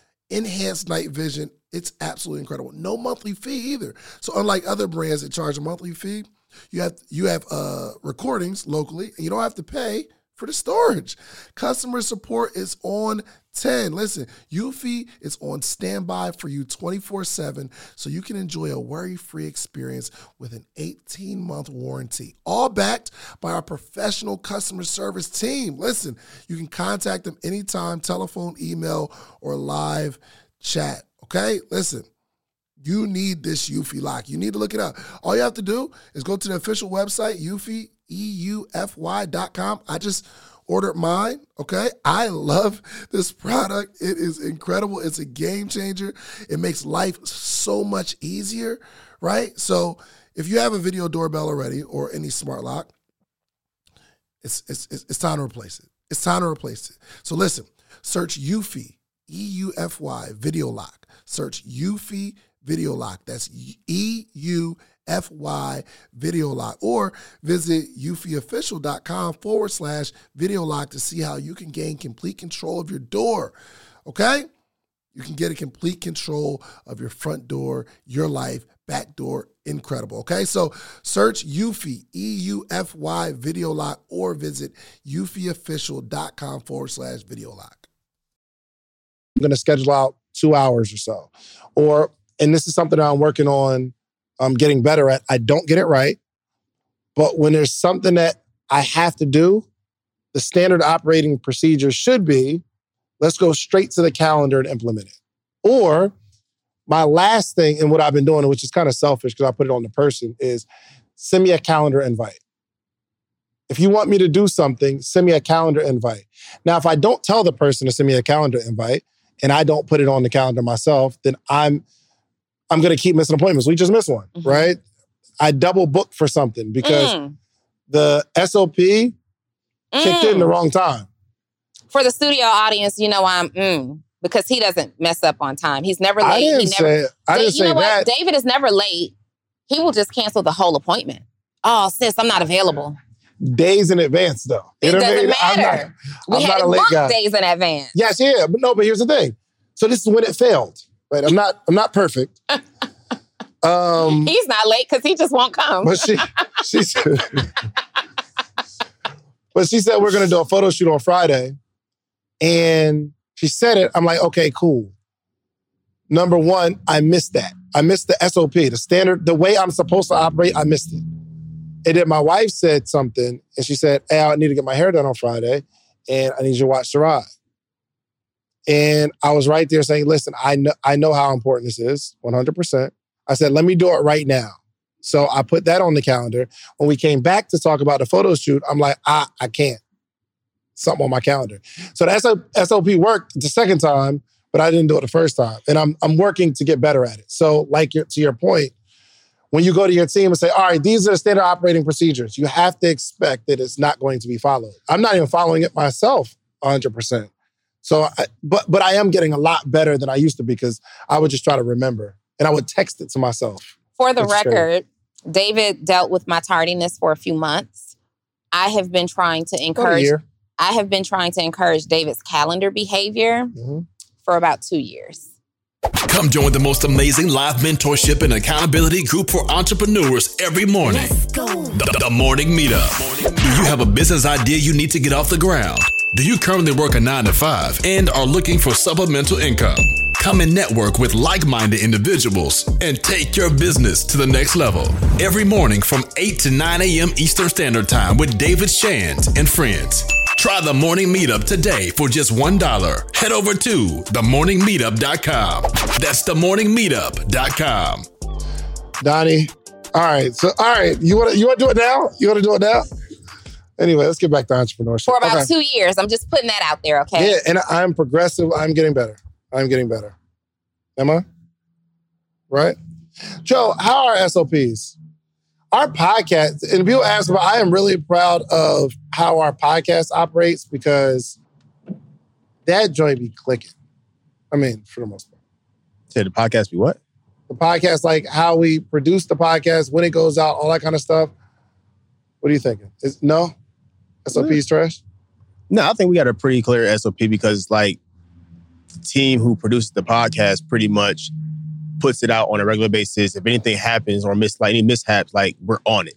Enhanced night vision. It's absolutely incredible. No monthly fee either. So unlike other brands that charge a monthly fee, you have you have uh, recordings locally, and you don't have to pay for the storage. Customer support is on 10. Listen, Eufy is on standby for you 24 7 so you can enjoy a worry free experience with an 18 month warranty, all backed by our professional customer service team. Listen, you can contact them anytime, telephone, email, or live chat. Okay? Listen. You need this Eufy lock. You need to look it up. All you have to do is go to the official website, Eufy, E-U-F-Y.com. I just ordered mine. Okay. I love this product. It is incredible. It's a game changer. It makes life so much easier. Right. So if you have a video doorbell already or any smart lock, it's, it's, it's time to replace it. It's time to replace it. So listen, search Eufy, E U F Y, video lock. Search Eufy video lock. That's E U FY Video Lock or visit eufyofficial.com forward slash video lock to see how you can gain complete control of your door. Okay? You can get a complete control of your front door, your life, back door. Incredible. Okay, so search Eufy, E U F Y Video Lock, or visit eufyofficial.com forward slash video lock. I'm going to schedule out two hours or so. Or, and this is something I'm working on I'm getting better at. I don't get it right. But when there's something that I have to do, the standard operating procedure should be let's go straight to the calendar and implement it. Or my last thing, and what I've been doing, which is kind of selfish because I put it on the person, is send me a calendar invite. If you want me to do something, send me a calendar invite. Now, if I don't tell the person to send me a calendar invite and I don't put it on the calendar myself, then I'm I'm going to keep missing appointments. We just missed one, mm-hmm. right? I double booked for something because mm. the SOP mm. kicked in the mm. wrong time. For the studio audience, you know I'm mm, because he doesn't mess up on time. He's never late. I didn't he say, never, I didn't you know that. What? David is never late. He will just cancel the whole appointment. Oh, sis, I'm not available. Days in advance, though. It doesn't matter. I'm not, we I'm had not a late guy. days in advance. Yes, yeah, but no. But here's the thing. So this is when it failed. Right? I'm not. I'm not perfect. (laughs) Um, He's not late because he just won't come. But she, she (laughs) said, but she said we're gonna do a photo shoot on Friday, and she said it. I'm like, okay, cool. Number one, I missed that. I missed the SOP, the standard, the way I'm supposed to operate. I missed it. And then my wife said something, and she said, "Hey, I need to get my hair done on Friday, and I need you to watch the ride." And I was right there saying, "Listen, I know I know how important this is, 100. percent I said, let me do it right now. So I put that on the calendar. When we came back to talk about the photo shoot, I'm like, ah, I can't. Something on my calendar. So the SOP worked the second time, but I didn't do it the first time. And I'm I'm working to get better at it. So, like your, to your point, when you go to your team and say, all right, these are the standard operating procedures, you have to expect that it's not going to be followed. I'm not even following it myself 100%. So, I, but but I am getting a lot better than I used to because I would just try to remember and I would text it to myself. For the That's true. record, David dealt with my tardiness for a few months. I have been trying to encourage. I have been trying to encourage David's calendar behavior Mhm. for about 2 years. Come join the most amazing live mentorship and accountability group for entrepreneurs every morning. The, the Morning Meetup. Do you have a business idea you need to get off the ground? Do you currently work a nine to five and are looking for supplemental income? Come and network with like minded individuals and take your business to the next level. Every morning from 8 to 9 a.m. Eastern Standard Time with David Shands and friends. Try the morning meetup today for just $1. Head over to themorningmeetup.com. That's themorningmeetup.com. Donnie. All right. So all right. You wanna you wanna do it now? You wanna do it now? Anyway, let's get back to entrepreneurship. For about Okay. 2 years. I'm just putting that out there, okay? Yeah, and I'm progressive. I'm getting better. I'm getting better. Am I? Right? Joe, how are SOPs? Our podcast, and people ask about, I am really proud of how our podcast operates because that joint be clicking. I mean, for the most part. Said the podcast be what? The podcast, like how we produce the podcast, when it goes out, all that kind of stuff. What are you thinking? Is no? SOPs trash? No, I think we got a pretty clear SOP because like the team who produces the podcast pretty much puts it out on a regular basis. If anything happens or miss like any mishaps, like we're on it.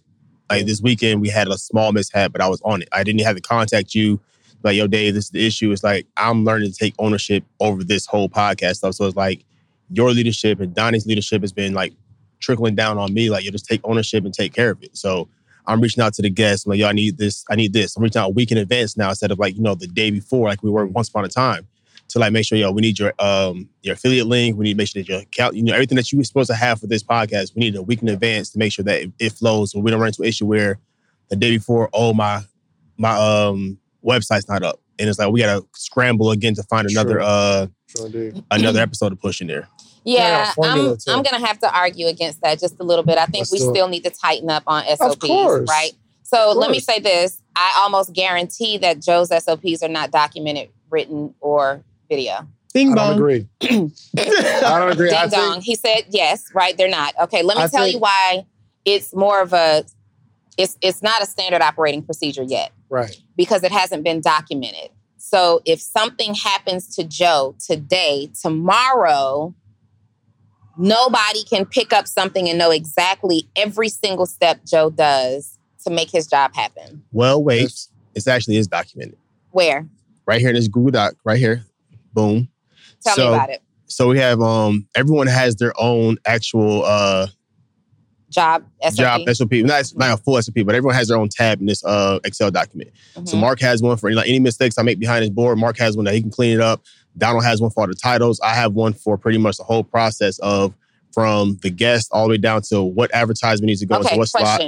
Like this weekend we had a small mishap, but I was on it. I didn't have to contact you. Like, yo, Dave, this is the issue. It's like I'm learning to take ownership over this whole podcast stuff. So it's like your leadership and Donnie's leadership has been like trickling down on me. Like you just take ownership and take care of it. So I'm reaching out to the guests. I'm like, yo, I need this. I need this. I'm reaching out a week in advance now instead of like, you know, the day before, like we were once upon a time. To like make sure, yo, we need your um your affiliate link. We need to make sure that your account, you know, everything that you were supposed to have for this podcast, we need a week in advance to make sure that it, it flows. So we don't run into an issue where the day before, oh my my um website's not up. And it's like we gotta scramble again to find another Sure. uh Sure another episode to push in there. Yeah, I'm. I'm going to have to argue against that just a little bit. I think Let's we still need to tighten up on SOPs, right? So let me say this I almost guarantee that Joe's SOPs are not documented, written, or video. Bing (clears throat) I don't agree. I don't agree. I Ding dong. think, He said yes, right? They're not. Okay, let me I tell think- you why it's more of a it's it's not a standard operating procedure yet right. because it hasn't been documented. So if something happens to Joe today, tomorrow, nobody can pick up something and know exactly every single step Joe does to make his job happen. Well, wait. It's actually is documented. Where? Right here in this Google Doc, right here. Boom. Tell So- me about it. So we have um everyone has their own actual uh Job, SOP. job SOP. Not, not a full SOP, but everyone has their own tab in this uh Excel document. So Mhm. Mark has one for like any mistakes I make behind his board. Mark has one that he can clean it up. Donald has one for all the titles. I have one for pretty much the whole process of from the guest all the way down to what advertisement needs to go okay, into what slot.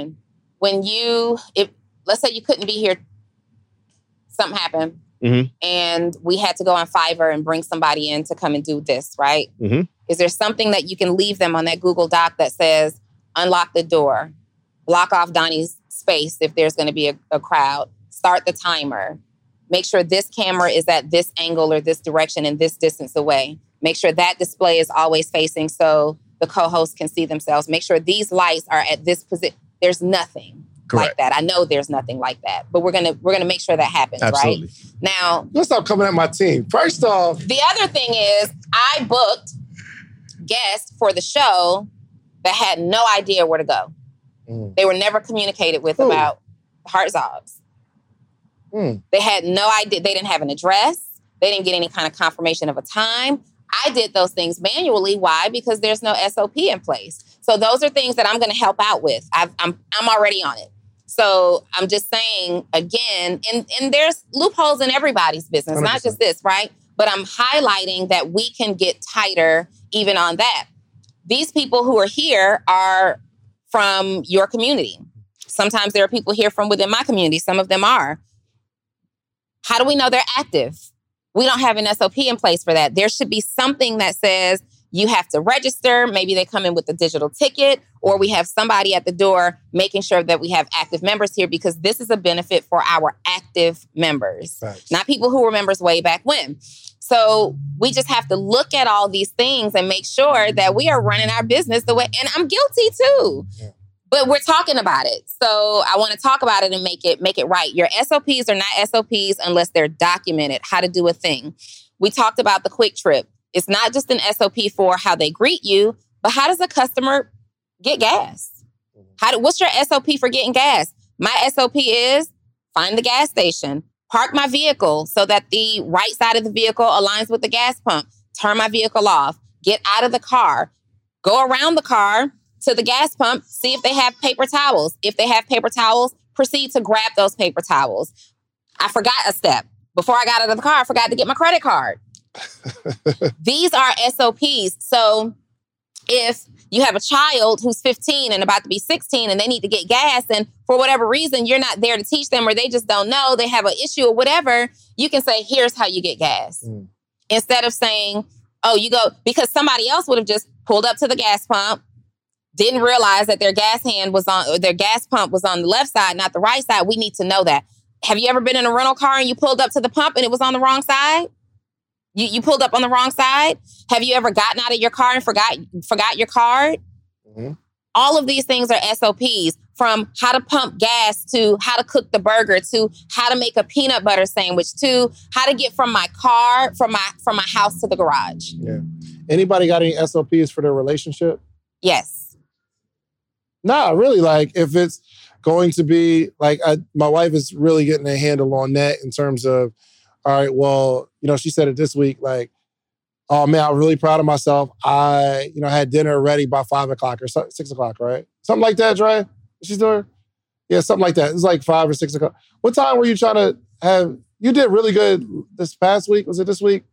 When you, if let's say you couldn't be here, something happened, Mhm. and we had to go on Fiverr and bring somebody in to come and do this, right? Mhm. Is there something that you can leave them on that Google Doc that says, unlock the door, block off Donnie's space if there's going to be a, a crowd, start the timer, make sure this camera is at this angle or this direction and this distance away. Make sure that display is always facing so the co-hosts can see themselves. Make sure these lights are at this position. There's nothing like that. I know there's nothing like that, but we're gonna we're gonna make sure that happens, Absolutely. right? Now, Let's stop coming at my team. First off, the other thing is I booked guests for the show that had no idea where to go. Mm. They were never communicated with Who? about heart zobs. Mm. They had no idea. They didn't have an address. They didn't get any kind of confirmation of a time. I did those things manually. Why? Because there's no SOP in place. So those are things that I'm going to help out with. I've, I'm I'm already on it. So I'm just saying again, and and there's loopholes in everybody's business, not 100%. just this, right? But I'm highlighting that we can get tighter even on that. These people who are here are from your community. Sometimes there are people here from within my community. Some of them are. How do we know they're active? We don't have an SOP in place for that. There should be something that says you have to register. Maybe they come in with a digital ticket, or we have somebody at the door making sure that we have active members here because this is a benefit for our active members, not people who were members way back when. So we just have to look at all these things and make sure that we are running our business the way, and I'm guilty too. Yeah. But we're talking about it. So I want to talk about it and make it make it right. Your SOPs are not SOPs unless they're documented, how to do a thing. We talked about the QuikTrip. It's not just an SOP for how they greet you, but how does a customer get gas? Mm-hmm. How do, what's your SOP for getting gas? My SOP is find the gas station, park my vehicle so that the right side of the vehicle aligns with the gas pump, turn my vehicle off, get out of the car, go around the car to the gas pump, see if they have paper towels. If they have paper towels, proceed to grab those paper towels. I forgot a step. Before I got out of the car, I forgot to get my credit card. (laughs) These are SOPs. So if you have a child who's 15 and about to be 16 and they need to get gas and for whatever reason you're not there to teach them or they just don't know they have an issue or whatever you can say here's how you get gas mm. instead of saying oh you go because somebody else would have just pulled up to the gas pump didn't realize that their gas hand was on their gas pump was on the left side not the right side we need to know that have you ever been in a rental car and you pulled up to the pump and it was on the wrong side you, you pulled up on the wrong side? Have you ever gotten out of your car and forgot forgot your card? Mm-hmm. All of these things are SOPs from how to pump gas to how to cook the burger to how to make a peanut butter sandwich to how to get from my car from my from my house to the garage. Yeah. Anybody got any SOPs for their relationship? Yes. Nah, really like if it's going to be like I, my wife is really getting a handle on that in terms of all right, well, you know, she said it this week, like, oh man, I'm really proud of myself. I, you know, had dinner ready by five o'clock or six o'clock, right? Something like that, Dre? She's doing? Yeah, something like that. It's like five or six o'clock. What time were you trying to have? You did really good this past week. Was it this week?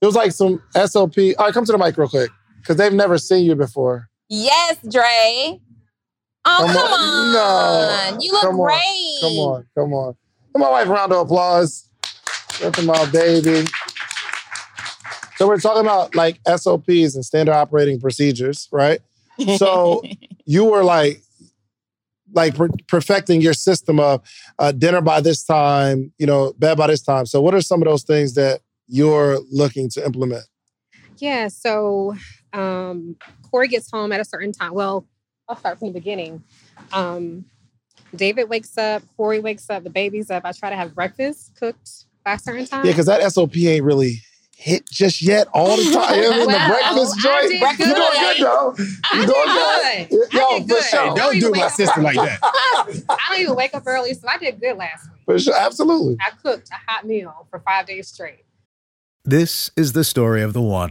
It was like some SLP. All right, come to the mic real quick because they've never seen you before. Yes, Dre. Oh, come, come on. on. No. You look come great. On. Come on, come on. Give my wife a round of applause. Get my baby. So we're talking about like SOPs and standard operating procedures, right? So (laughs) you were like, like per- perfecting your system of uh, dinner by this time, you know, bed by this time. So what are some of those things that you're looking to implement? Yeah. So um, Corey gets home at a certain time. Well, I'll start from the beginning. Um, David wakes up, Corey wakes up, the baby's up. I try to have breakfast cooked by a certain time? Yeah, because that SOP ain't really hit just yet all the (laughs) time. well, the breakfast joint. You're doing good though. You're doing good. good. Yo, for good. sure. Hey, don't do my sister like that. (laughs) I don't even wake up early, so I did good last week. For sure, absolutely. I cooked a hot meal for five days straight. This is the story of the one.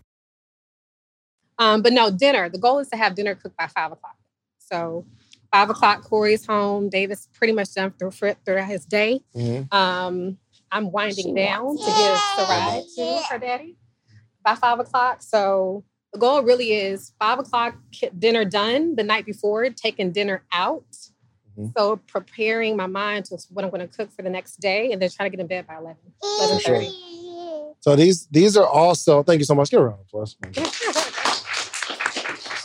Um, but no, dinner. The goal is to have dinner cooked by five o'clock. So five o'clock, Corey's home. Davis pretty much done through, through his day. Mm-hmm. Um, I'm winding down to give Sarai to her daddy by five o'clock. So the goal really is five o'clock dinner done the night before, taking dinner out. Mm-hmm. So preparing my mind to what I'm going to cook for the next day, and then trying to get in bed by 11, 11 sure. So these these are also thank you so much. Get around plus.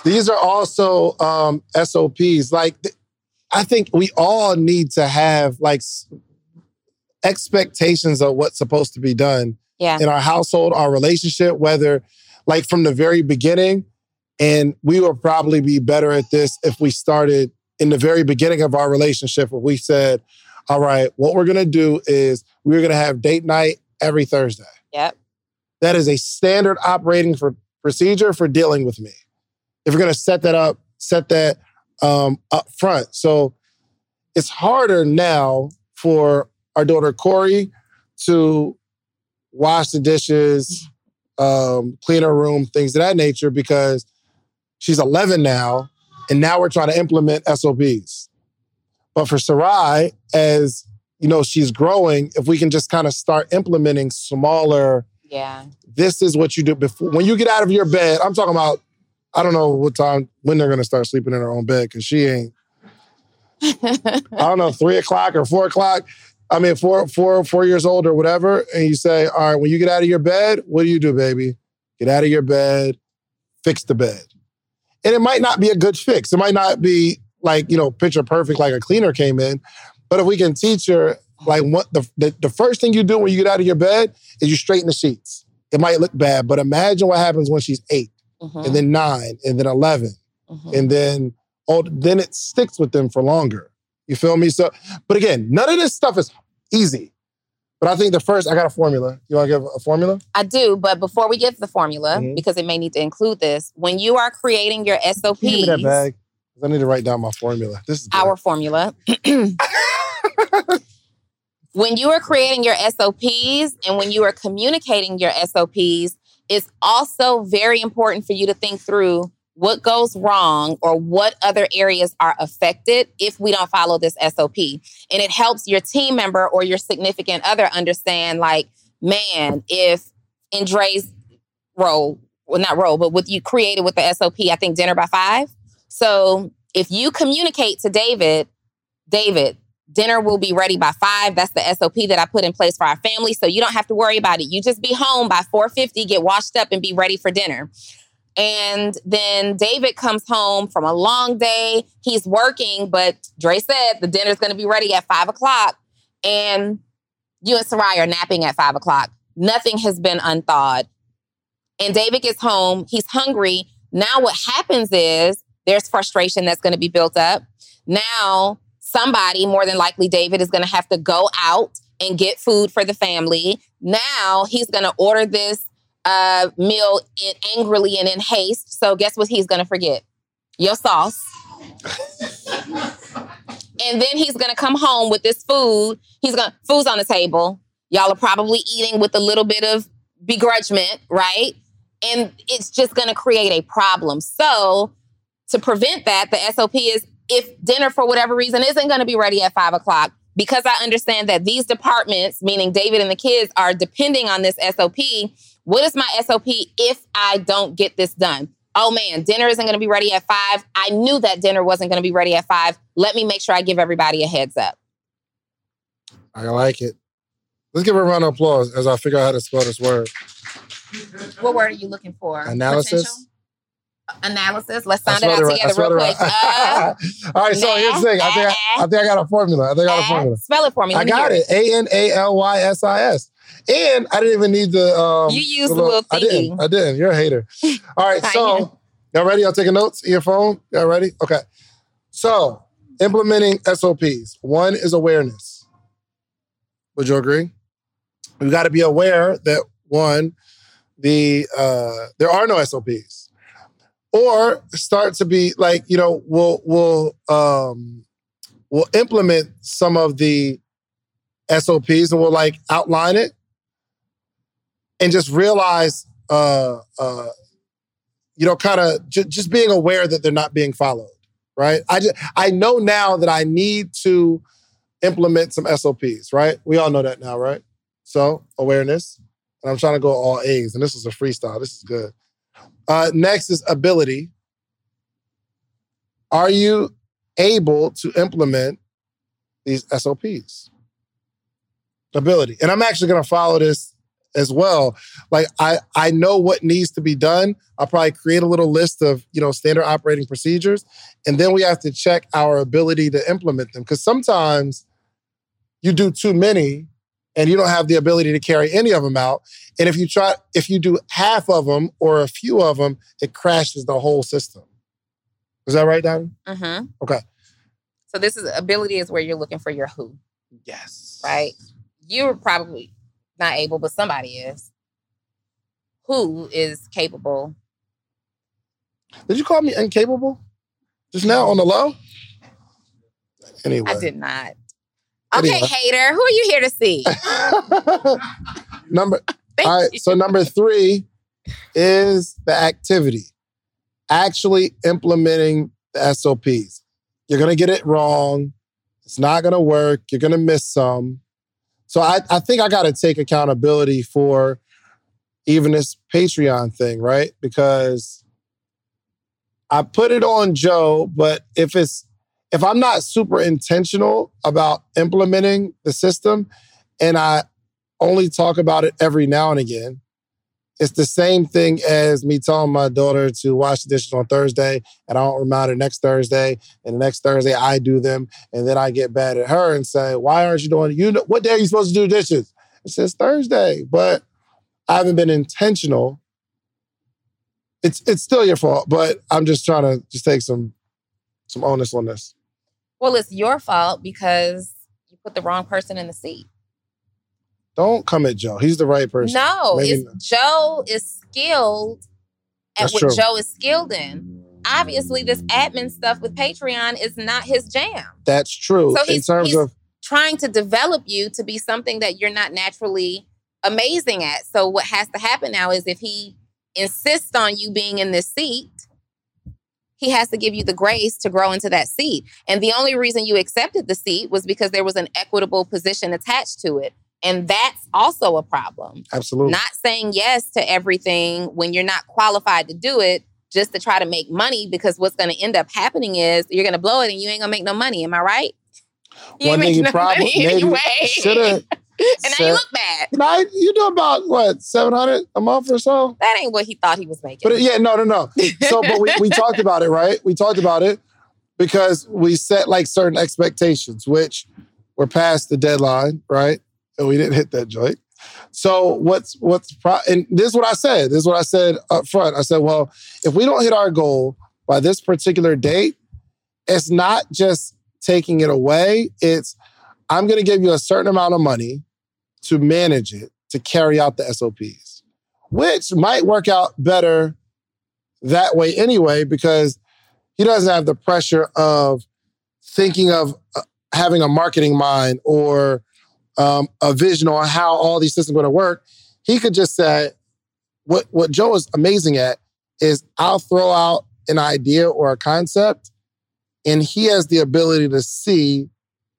These are also um, SOPs. Like I think we all need to have like expectations of what's supposed to be done yeah. in our household, our relationship, whether like from the very beginning. And we would probably be better at this if we started in the very beginning of our relationship, where we said, all right, what we're going to do is we're going to have date night every Thursday. Yep. That is a standard operating for procedure for dealing with me. If you're going to set that up, set that um, up front. So it's harder now for our daughter Corey to wash the dishes, um, clean her room, things of that nature, because she's 11 now. And now we're trying to implement SOPs. But for Sarai, as you know, she's growing, if we can just kind of start implementing smaller, Yeah. this is what you do before when you get out of your bed. I'm talking about, I don't know what time when they're gonna start sleeping in her own bed because she ain't (laughs) I don't know, three o'clock or four o'clock. I mean, four, four, four years old or whatever. And you say, all right, when you get out of your bed, what do you do, baby? Get out of your bed, fix the bed. And it might not be a good fix. It might not be like, you know, picture perfect, like a cleaner came in. But if we can teach her, like, what the, the, the first thing you do when you get out of your bed is you straighten the sheets. It might look bad, but imagine what happens when she's 8 Mhm, and then nine, and then 11 mhm. and then oh, then it sticks with them for longer. You feel me? So, but again, none of this stuff is easy. But I think the first, I got a formula. You want to give a formula? I do, but before we get to the formula, Mhm. because it may need to include this, when you are creating your SOPs, Give me that bag. I need to write down my formula. This is good. our formula. (laughs) when you are creating your SOPs and when you are communicating your SOPs, it's also very important for you to think through what goes wrong or what other areas are affected if we don't follow this SOP. And it helps your team member or your significant other understand, like, man, if in Dre's role, well, not role, but what you created with the SOP, I think dinner by five. So if you communicate to David, David, dinner will be ready by five. That's the SOP that I put in place for our family. So you don't have to worry about it. You just be home by 450, get washed up and be ready for dinner. And then David comes home from a long day. He's working, but Dre said the dinner's gonna be ready at five o'clock. And you and Sarai are napping at five o'clock. Nothing has been unthawed. And David gets home, he's hungry. Now, what happens is there's frustration that's gonna be built up. Now, somebody, more than likely David, is gonna have to go out and get food for the family. Now, he's gonna order this uh, meal in, angrily and in haste. So, guess what he's gonna forget? Your sauce. and then he's gonna come home with this food. He's gonna food's on the table. Y'all are probably eating with a little bit of begrudgment, right? And it's just gonna create a problem. So to prevent that, the SOP is if dinner for whatever reason isn't gonna be ready at five o'clock, because I understand that these departments, meaning David and the kids, are depending on this SOP. What is my SOP if I don't get this done? Oh man, dinner isn't going to be ready at five. I knew that dinner wasn't going to be ready at five. Let me make sure I give everybody a heads up. I like it. Let's give a round of applause as I figure out how to spell this word. What word are you looking for? Analysis. Potential? Analysis. Let's sound it out right. Together real quick. Uh, (laughs) All right, so here's the thing. I think I, I think I got a formula. I think I got a formula. spell it for me. Let I got it. A N A L Y S I S. And I didn't even need the. Um, You used the little I didn't. I didn't. You're a hater. (laughs) All right. So, y'all ready? Y'all taking notes in your phone? Y'all ready? Okay. So, implementing SOPs. One is awareness. Would you agree? We've got to be aware that one, the uh, there are no SOPs, or start to be like you know we'll we'll um, we'll implement some of the SOPs and we'll like outline it and just realize uh uh you know kind of j- just being aware that they're not being followed right? I just i know now that i need to implement some sops right? We all know that now right? So awareness and i'm trying to go all a's and this is a freestyle this is good uh next is ability. Are you able to implement these sops ability. And i'm actually going to follow this as well. Like i i know what needs to be done. I'll probably create a little list of you know standard operating procedures and then we have to check our ability to implement them. Because sometimes you do too many and you don't have the ability to carry any of them out and if you try if you do half of them or a few of them it crashes the whole system is that right Donnie? Mm-hmm. Okay. So this is ability is where you're looking for your who, yes right? You're probably not able, but somebody is. Who is capable? did you call me incapable just now on the low anyway I did not. Okay, Anyway. hater. Who are you here to see? (laughs) number Thank all right you. so number three is the activity actually implementing the SOPs. You're going to get it wrong. It's not going to work. You're going to miss some. So I, I think I got to take accountability for even this Patreon thing, right? Because I put it on Joe, but if it's if I'm not super intentional about implementing the system and I only talk about it every now and again, it's the same thing as me telling my daughter to wash the dishes on Thursday and I don't remind her next Thursday. And the next Thursday I do them. And then I get bad at her and say, Why aren't you doing it? You know what day are you supposed to do dishes? It says Thursday. But I haven't been intentional. It's it's still your fault, but I'm just trying to just take some some onus on this. Well, it's your fault because you put the wrong person in the seat. Don't come at Joe. He's the right person. No, Joe is skilled at That's what true. Joe is skilled in. Obviously, this admin stuff with Patreon is not his jam. That's true. So In he's, terms he's of trying to develop you to be something that you're not naturally amazing at. So what has to happen now is if he insists on you being in this seat, he has to give you the grace to grow into that seat. And the only reason you accepted the seat was because there was an equitable position attached to it. And that's also a problem. absolutely. Not saying yes to everything when you're not qualified to do it just to try to make money because what's going to end up happening is you're going to blow it and you ain't going to make no money. Am I right? You One thing making no probably maybe anyway. should have. And now you look bad. You know, you do about what seven hundred a month or so. That ain't what he thought he was making. But uh, yeah, no, no, no. So, but we, we talked about it, right? We talked about it because we set like certain expectations, which were past the deadline, right? And we didn't hit that joint. So what's what's pro- and this is what I said. This is what I said up front. I said, well, if we don't hit our goal by this particular date, it's not just taking it away. It's I'm going to give you a certain amount of money to manage it to carry out the SOPs, which might work out better that way anyway because he doesn't have the pressure of thinking of uh, having a marketing mind or um, a vision on how all these systems are going to work. He could just say, what, what Joe is amazing at is I'll throw out an idea or a concept, and he has the ability to see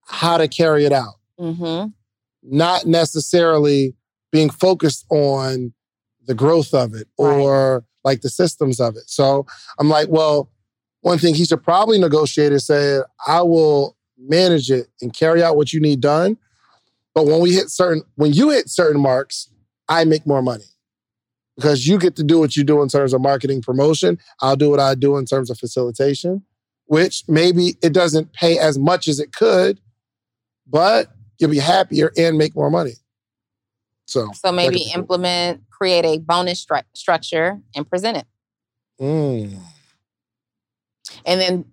how to carry it out, mm-hmm. not necessarily being focused on the growth of it or like the systems of it. So I'm like, well, one thing he should probably negotiate is say, I will manage it and carry out what you need done. But when we hit certain, when you hit certain marks, I make more money because you get to do what you do in terms of marketing promotion. I'll do what I do in terms of facilitation, which maybe it doesn't pay as much as it could, but you'll be happier and make more money. So, So maybe be cool. implement, create a bonus stru- structure and present it. Mm. And then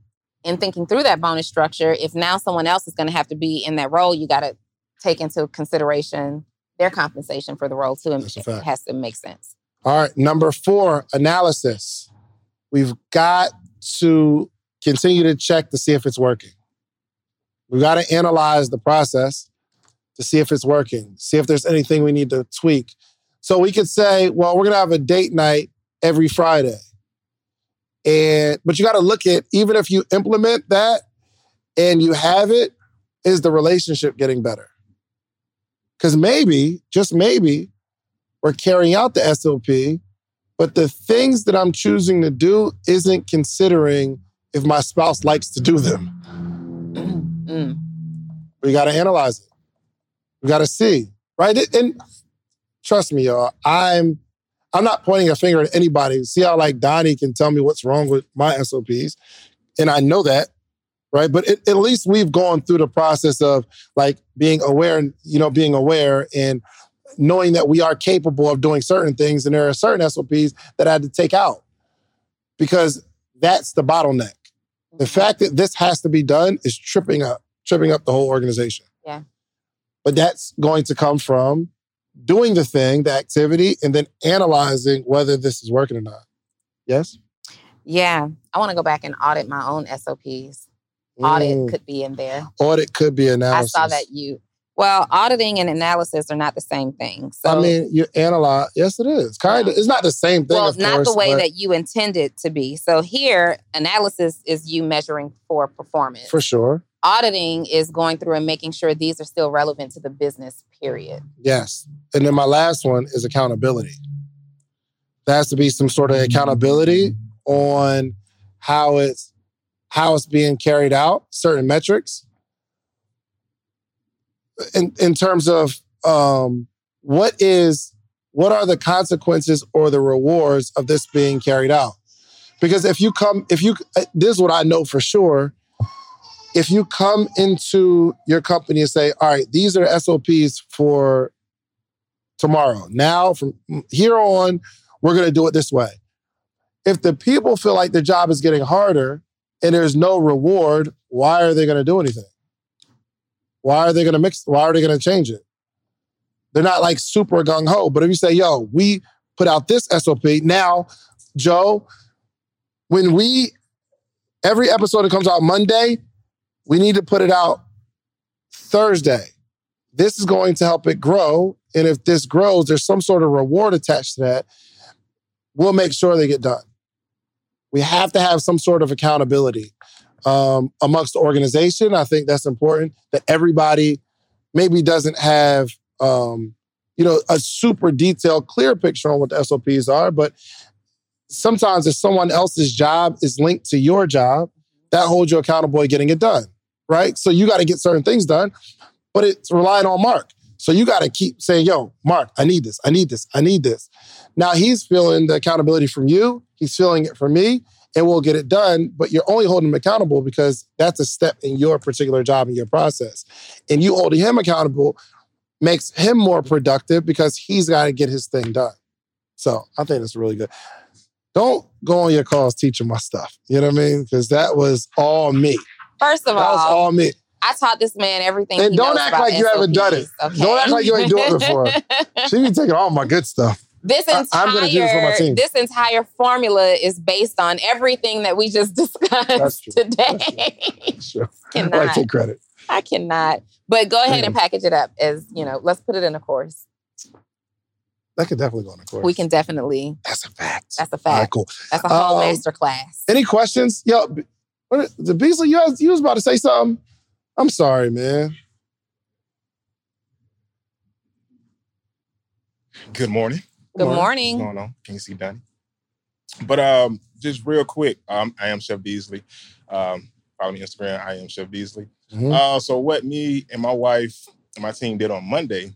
in thinking through that bonus structure, if now someone else is going to have to be in that role, you got to take into consideration their compensation for the role too. And it has to make sense. All right, number four, analysis. We've got to continue to check to see if it's working. We've got to analyze the process to see if it's working, see if there's anything we need to tweak. So we could say, well, we're going to have a date night every Friday. And but you got to look at even if you implement that and you have it, is the relationship getting better? Because maybe, just maybe, we're carrying out the SOP, but the things that I'm choosing to do isn't considering if my spouse likes to do them. Mm. We got to analyze it. We got to see, right? And- trust me, y'all, I'm I'm not pointing a finger at anybody. See how like Donnie can tell me what's wrong with my SOPs, and I know that, right? But it, at least we've gone through the process of like being aware and you know being aware and knowing that we are capable of doing certain things, and there are certain SOPs that I had to take out because that's the bottleneck. The fact that this has to be done is tripping up, tripping up the whole organization. Yeah. But that's going to come from doing the thing, the activity, and then analyzing whether this is working or not. Yes? Yeah, I want to go back and audit my own SOPs. Audit Mm. could be in there. Audit could be analysis. I saw that you Well, auditing and analysis are not the same thing. So I mean, you analyze. Yes, it is. Kind of. It's not the same thing. well, of not course, the way but that you intended to be. So here, analysis is you measuring for performance. for sure. Auditing is going through and making sure these are still relevant to the business. Period. Yes. And then my last one is accountability. There has to be some sort of accountability on how it's how it's being carried out, certain metrics. In in terms of um, what is what are the consequences or the rewards of this being carried out? Because if you come, if you this is what I know for sure. If you come into your company and say, all right, these are SOPs for tomorrow. Now, from here on, we're going to do it this way. If the people feel like their job is getting harder and there's no reward, why are they going to do anything? Why are they going to mix? Why are they going to change it? They're not like super gung ho. But if you say, yo, we put out this SOP, now, Joe, when we, every episode that comes out Monday, we need to put it out Thursday. This is going to help it grow. And if this grows, there's some sort of reward attached to that. We'll make sure they get done. We have to have some sort of accountability um, amongst the organization. I think that's important that everybody maybe doesn't have, um, you know, a super detailed, clear picture on what the SOPs are, but sometimes if someone else's job is linked to your job, that holds you accountable to getting it done, right? So you got to get certain things done, but it's relying on Mark. So you got to keep saying, yo, Mark, I need this, I need this, I need this. Now he's feeling the accountability from you, he's feeling it from me, and we'll get it done. But you're only holding him accountable because that's a step in your particular job and your process. And you holding him accountable makes him more productive because he's got to get his thing done. So I think that's really good. Don't go on your calls teaching my stuff. You know what I mean? Because that was all me. First of That was all, all me. I taught this man everything. And don't act like you haven't done it. SOPs, Don't act like you ain't doing it before. (laughs) She be taking all my good stuff. This entire I'm do this for my team. this entire formula is based on everything that we just (laughs) discussed That's true. today. Sure. (laughs) cannot. I take credit. I cannot. But go ahead Yeah. and package it up as you know. Let's put it in a course. That could definitely go on a course. We can definitely. That's a fact. That's a All right, fact. cool. That's a whole Um, master class. Any questions? Yo, what, the Beasley, you, was- you was about to say something? I'm sorry, man. Good morning. Good morning. What's morning. going on? Can you see Donnie? But um, just real quick, um, I am Chef Beasley. Um, follow me on Instagram. I am Chef Beasley. Mhm. Uh, so what me and my wife and my team did on Monday,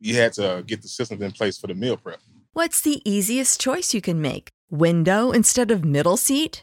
we had to get the systems in place for the meal prep. What's the easiest choice you can make? Window instead of middle seat?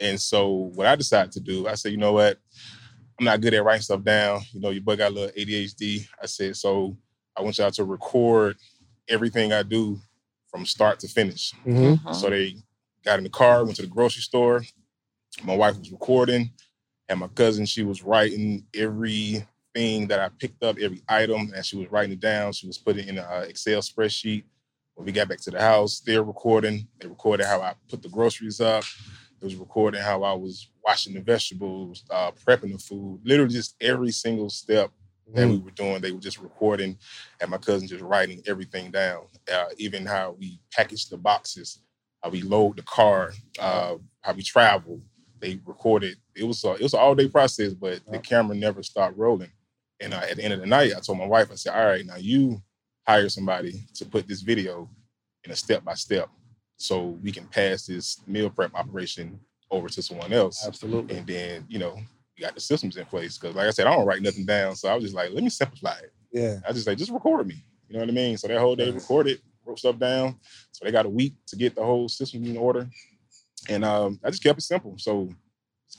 And so what I decided to do, I said, you know what? I'm not good at writing stuff down. You know, your boy got a little ADHD. I said, so I want y'all to record everything I do from start to finish. Mhm. Mhm. So they got in the car, went to the grocery store. My wife was recording, and my cousin, she was writing everything that I picked up, every item, and she was writing it down. She was putting it in an Excel spreadsheet. When we got back to the house, they're recording. They recorded how I put the groceries up. It was recording how I was washing the vegetables, uh, prepping the food, literally just every single step that we were doing. They were just recording, and my cousin just writing everything down. Uh, even how we package the boxes, how we load the car, uh, how we travel. They recorded. It was a, it was an all day process, but the camera never stopped rolling. And uh, at the end of the night, I told my wife, I said, "All right, now you hire somebody to put this video in a step by step, so we can pass this meal prep operation over to someone else. Absolutely. And then you know we got the systems in place because, like I said, I don't write nothing down, so I was just like, let me simplify it. Yeah. I just like just record me. You know what I mean? So that whole day recorded, wrote stuff down. So they got a week to get the whole system in order. And um, I just kept it simple. So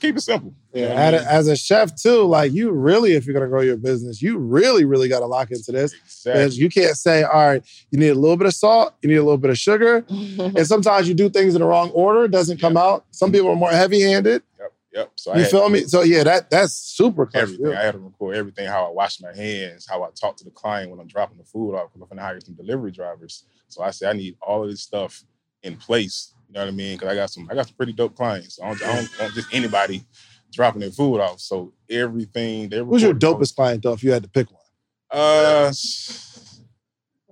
keep it simple. You Yeah, know what I a- mean? as a chef too, like you really, if you're gonna grow your business, you really, really got to lock into this. Because you can't say, all right, you need a little bit of salt, you need a little bit of sugar, (laughs) and sometimes you do things in the wrong order, it doesn't come out. Some people are more heavy-handed. Yep, yep. So You had feel to me? So yeah, that that's super clever. everything. I had to record everything, how I wash my hands, how I talk to the client when I'm dropping the food off, because I'm gonna hire some delivery drivers. So I said I need all of this stuff in place. You know what I mean? Because I got some, I got some pretty dope clients. I don't, I don't want just anybody dropping their food off. So everything they Who's your record- dopest client though? If you had to pick one. Uh,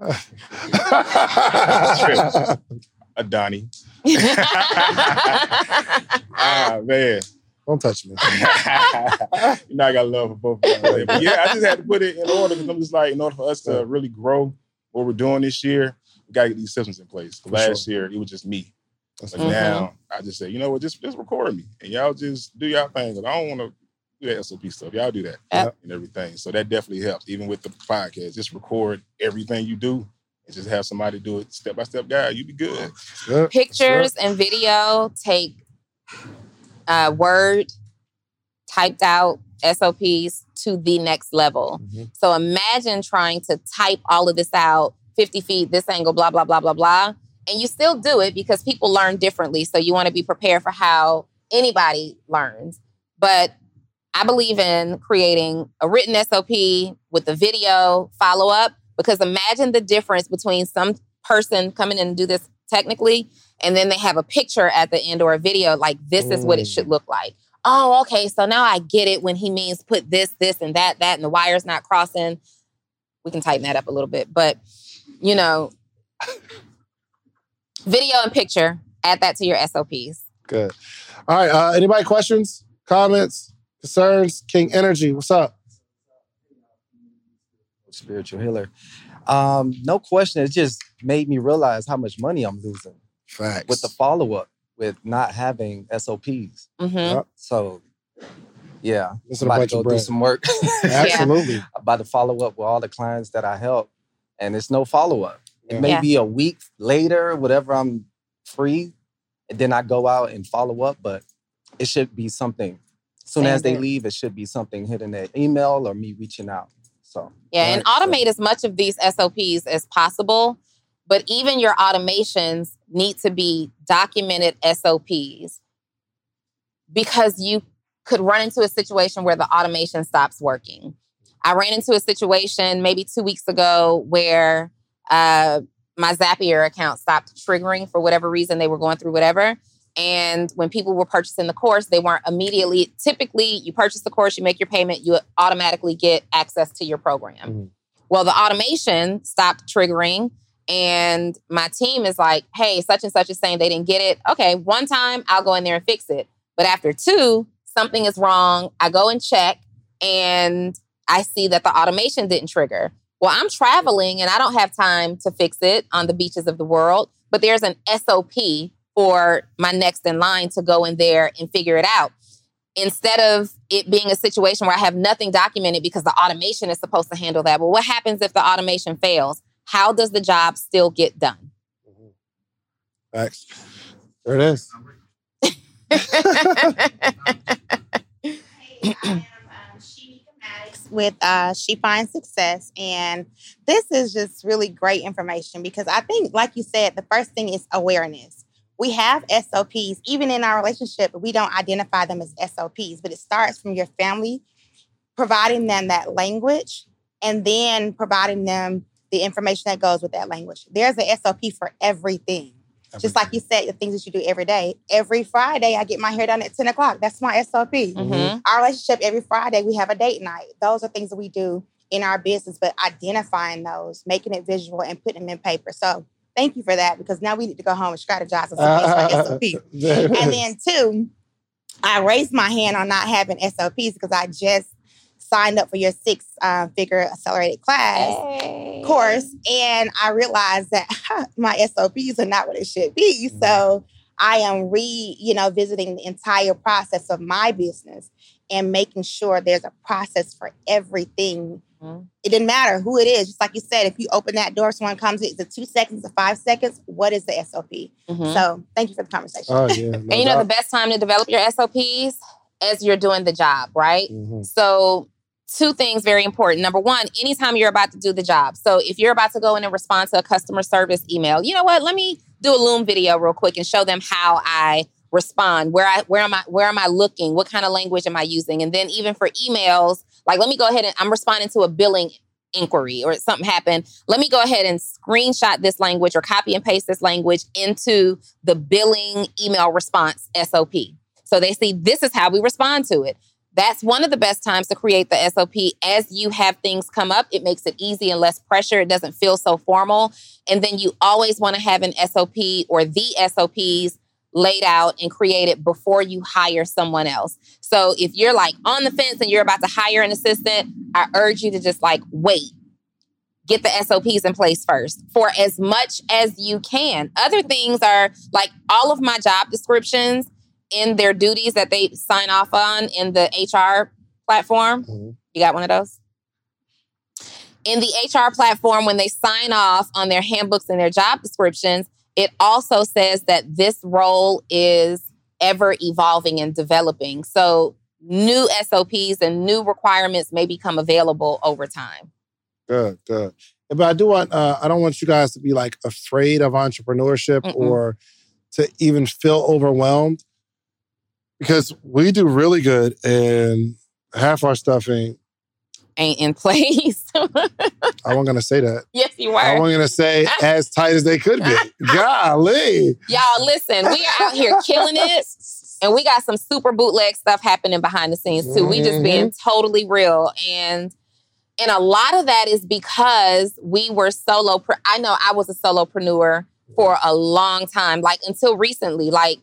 (laughs) A Donnie. (laughs) ah man. Don't touch me. (laughs) you know I got love for both of them. But yeah, I just had to put it in order because I'm just like, in order for us to really grow what we're doing this year, we gotta get these systems in place. For Last year it was just me. That's But right. now I just say, you know what, just just record me. And y'all just do y'all thing. Cause I don't wanna do that SOP stuff. Y'all do that Yep. and everything. So that definitely helps. Even with the podcast, just record everything you do and just have somebody do it step by step guide. You be good. Pictures and video take uh, word typed out SOPs to the next level. So imagine trying to type all of this out 50 feet, this angle, blah, blah, blah, blah, blah. And you still do it because people learn differently. So you want to be prepared for how anybody learns. But I believe in creating a written SOP with the video follow up because imagine the difference between some person coming in and do this technically and then they have a picture at the end or a video like this is what it should mm. look like. Oh, okay. So now I get it when he means put this, this, and that, that, and the wire's not crossing. We can tighten that up a little bit. But, you know, video and picture, add that to your SOPs. Good. All right. Uh, anybody questions, comments, concerns? King Energy, what's up? spiritual healer. Um, no question. It just made me realize how much money I'm losing. Facts. With the follow up, with not having SOPs. Mm-hmm. So, yeah, Missing I'm a about bunch to of go do some work. (laughs) Absolutely. I'm about to follow up with all the clients that I help, and it's no follow up. Yeah. It Yeah. be a week later, whatever I'm free, then I go out and follow up, but it should be something. As soon Same as they here. leave, it should be something hitting their email or me reaching out. So Yeah, and automate as much of these SOPs as possible. But even your automations need to be documented SOPs because you could run into a situation where the automation stops working. I ran into a situation maybe two weeks ago where uh, my Zapier account stopped triggering for whatever reason they were going through whatever. And when people were purchasing the course, they weren't immediately. Typically, you purchase the course, you make your payment, you automatically get access to your program. Well, the automation stopped triggering, and my team is like, hey, such and such is saying they didn't get it. Okay, one time I'll go in there and fix it. But after two, something is wrong. I go and check, and I see that the automation didn't trigger. Well, I'm traveling and I don't have time to fix it on the beaches of the world, but there's an SOP for my next in line to go in there and figure it out. Instead of it being a situation where I have nothing documented because the automation is supposed to handle that. Well, what happens if the automation fails? How does the job still get done? Mm-hmm. Facts. There it is. (laughs) (laughs) (laughs) Um, with uh, She Finds Success. And this is just really great information because I think, like you said, the first thing is awareness. We have SOPs, even in our relationship, but we don't identify them as SOPs, but it starts from your family providing them that language and then providing them the information that goes with that language. There's an SOP for everything. Just like you said, the things that you do every day. Every Friday, I get my hair done at 10 o'clock. That's my SOP. Mhm. Our relationship, every Friday, we have a date night. Those are things that we do in our business, but identifying those, making it visual, and putting them in paper. So thank you for that because now we need to go home and strategize on some SOP. and then, two, I raised my hand on not having SOPs because I just signed up for your six uh, figure accelerated class Hey. course, and I realized that (laughs) my SOPs are not what it should be. So I am re, you know, visiting the entire process of my business and making sure there's a process for everything. Mhm. It didn't matter who it is. Just like you said, if you open that door, someone comes, in, is it two seconds or five seconds? What is the SOP? Mhm. So thank you for the conversation. Oh yeah. and you know the best time to develop your SOPs as you're doing the job, right? Mhm. So, two things very important. Number one, anytime you're about to do the job. So, if you're about to go in and respond to a customer service email, you know what? Let me do a Loom video real quick and show them how I respond. Where I where am I where am I looking? What kind of language am I using? And then even for emails, like let me go ahead and I'm responding to a billing inquiry or something happened. Let me go ahead and screenshot this language or copy and paste this language into the billing email response SOP. So they see this is how we respond to it. That's one of the best times to create the SOP as you have things come up. It makes it easy and less pressure. It doesn't feel so formal. And then you always want to have an SOP or the SOPs laid out and created before you hire someone else. So if you're like on the fence and you're about to hire an assistant, I urge you to just like wait. Get the SOPs in place first for as much as you can. Other things are like all of my job descriptions in their duties that they sign off on in the HR platform. Mhm. You got one of those? In the HR platform, when they sign off on their handbooks and their job descriptions, it also says that this role is ever evolving and developing. So new SOPs and new requirements may become available over time. Good, good. But I do want uh, I don't want you guys to be like afraid of entrepreneurship Mm-mm. or to even feel overwhelmed because we do really good and half our stuff ain't Ain't in place. (laughs) I wasn't gonna say that. yes, you were. I wasn't gonna say (laughs) as tight as they could be. Golly. Y'all, listen, we are out here killing it. And we got some super bootleg stuff happening behind the scenes too. We just being mm-hmm. totally real. And and a lot of that is because we were solo. I know I was a solopreneur for a long time, like until recently, like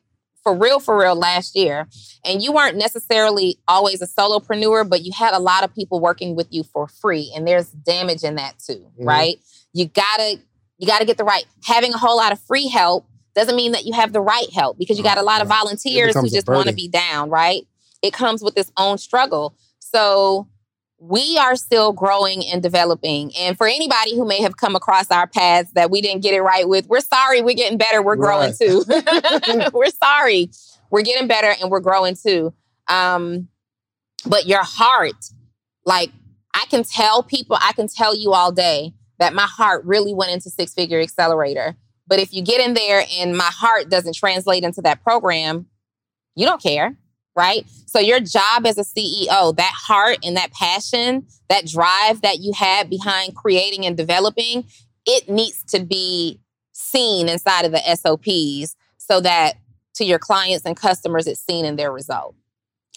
for real, for real last year. And you weren't necessarily always a solopreneur, but you had a lot of people working with you for free. And there's damage in that too, Mhm. right? You gotta, you gotta get the right. Having a whole lot of free help doesn't mean that you have the right help because you got a lot of volunteers who just want to be down, right? It comes with its own struggle. So we are still growing and developing. And for anybody who may have come across our paths that we didn't get it right with, we're sorry. We're getting better. We're growing Right. too. (laughs) (laughs) we're sorry. We're getting better and we're growing too. Um, but your heart, like I can tell people, I can tell you all day that my heart really went into Six Figure Accelerator. But if you get in there and my heart doesn't translate into that program, you don't care, right? So your job as a CEO, that heart and that passion, that drive that you have behind creating and developing, it needs to be seen inside of the SOPs so that to your clients and customers, it's seen in their result.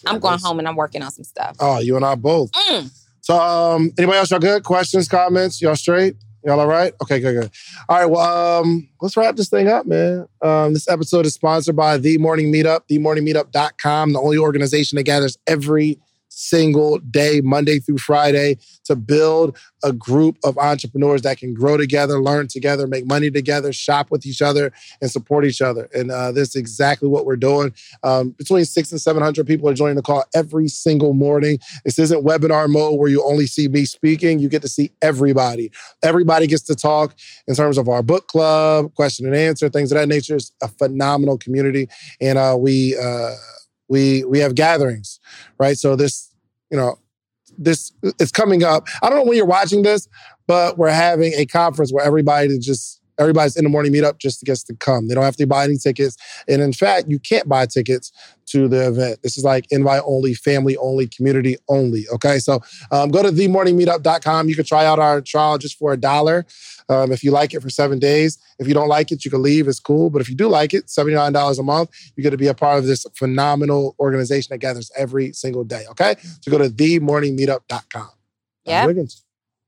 I'm going home and I'm working on some stuff. Oh, you and I both. Mm. So, um, anybody else? Y'all good? Questions, comments? Y'all straight? Y'all all right? Okay, good, good. All right, well, um, let's wrap this thing up, man. Um, this episode is sponsored by The Morning Meetup, themorningmeetup.com, the only organization that gathers every single day, Monday through Friday, to build a group of entrepreneurs that can grow together, learn together, make money together, shop with each other, and support each other. And uh, this is exactly what we're doing. Um, between six and 700 people are joining the call every single morning. This isn't webinar mode where you only see me speaking. You get to see everybody. Everybody gets to talk in terms of our book club, question and answer, things of that nature. It's a phenomenal community. And uh, we, uh, we, we have gatherings, right? So this, you know, this is coming up. I don't know when you're watching this, but we're having a conference where everybody just everybody's in the morning meetup just gets to come. They don't have to buy any tickets. And in fact, you can't buy tickets to the event. This is like invite only, family only, community only. Okay. So um, go to themorningmeetup.com. You can try out our trial just for a dollar. Um, if you like it for seven days, if you don't like it, you can leave. It's cool. But if you do like it, $79 a month, you get to be a part of this phenomenal organization that gathers every single day. Okay. So go to themorningmeetup.com. Yeah.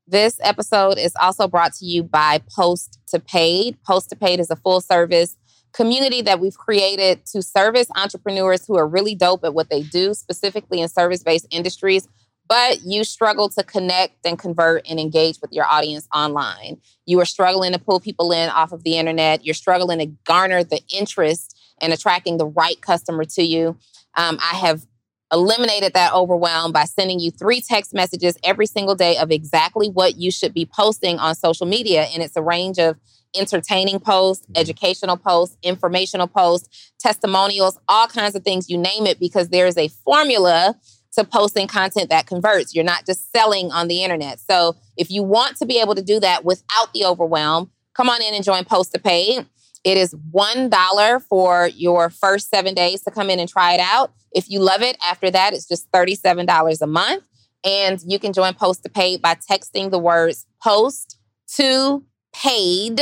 This episode is also brought to you by Post to Paid. Post to Paid is a full service community that we've created to service entrepreneurs who are really dope at what they do, specifically in service based industries but you struggle to connect and convert and engage with your audience online. You are struggling to pull people in off of the internet. You're struggling to garner the interest and attracting the right customer to you. Um, I have eliminated that overwhelm by sending you three text messages every single day of exactly what you should be posting on social media. And it's a range of entertaining posts, mm-hmm. educational posts, informational posts, testimonials, all kinds of things, you name it, because there is a formula to posting content that converts. You're not just selling on the internet. So if you want to be able to do that without the overwhelm, come on in and join Post to Paid. It is $1 for your first seven days to come in and try it out. If you love it, after that, it's just $37 a month. And you can join Post to Paid by texting the words post to paid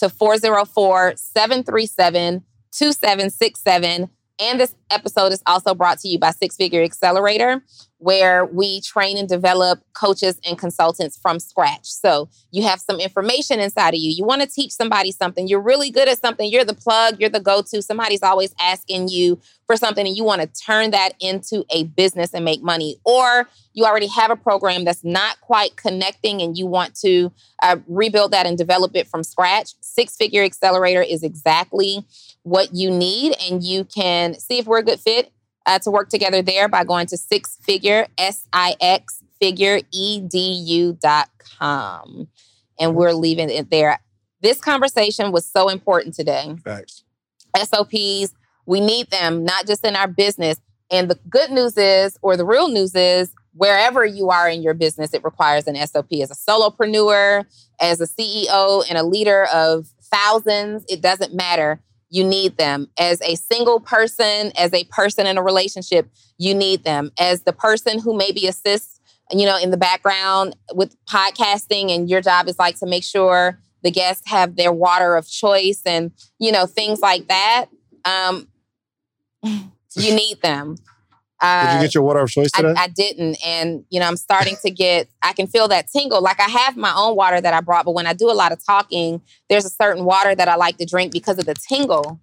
to 404 737 2767 and this episode is also brought to you by Six Figure Accelerator, where we train and develop coaches and consultants from scratch. So you have some information inside of you. You want to teach somebody something. You're really good at something. You're the plug, you're the go to. Somebody's always asking you for something, and you want to turn that into a business and make money. Or you already have a program that's not quite connecting and you want to uh, rebuild that and develop it from scratch. Six Figure Accelerator is exactly what you need, and you can see if we're a good fit uh, to work together there by going to six figure, S I X figure, E D U dot com. And we're leaving it there. This conversation was so important today. Thanks. SOPs, we need them, not just in our business. And the good news is, or the real news is, wherever you are in your business, it requires an SOP. As a solopreneur, as a CEO, and a leader of thousands, it doesn't matter you need them. As a single person, as a person in a relationship, you need them. As the person who maybe assists, you know, in the background with podcasting, and your job is like to make sure the guests have their water of choice and, you know, things like that. Um, you need them. Uh, Did you get your water of choice today? I, I, didn't, and you know, I'm starting to get. I can feel that tingle. Like I have my own water that I brought, but when I do a lot of talking, there's a certain water that I like to drink because of the tingle.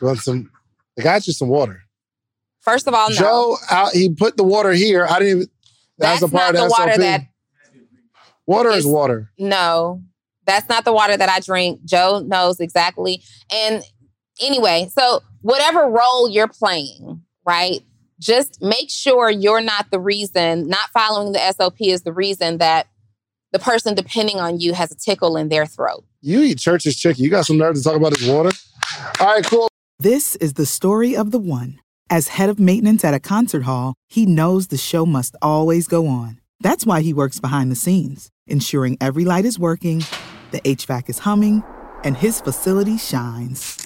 Want some? I got you some water. First of all, no. Joe, I, he put the water here. I didn't even. That's, part not of the water that. Water is water. No, that's not the water that I drink. Joe knows exactly. And anyway, so whatever role you're playing, right? Just make sure you're not the reason, not following the SOP is the reason that the person depending on you has a tickle in their throat. You eat church's chicken. You got some nerve to talk about his water? All right, cool. This is the story of the one. As head of maintenance at a concert hall, he knows the show must always go on. That's why he works behind the scenes, ensuring every light is working, the HVAC is humming, and his facility shines.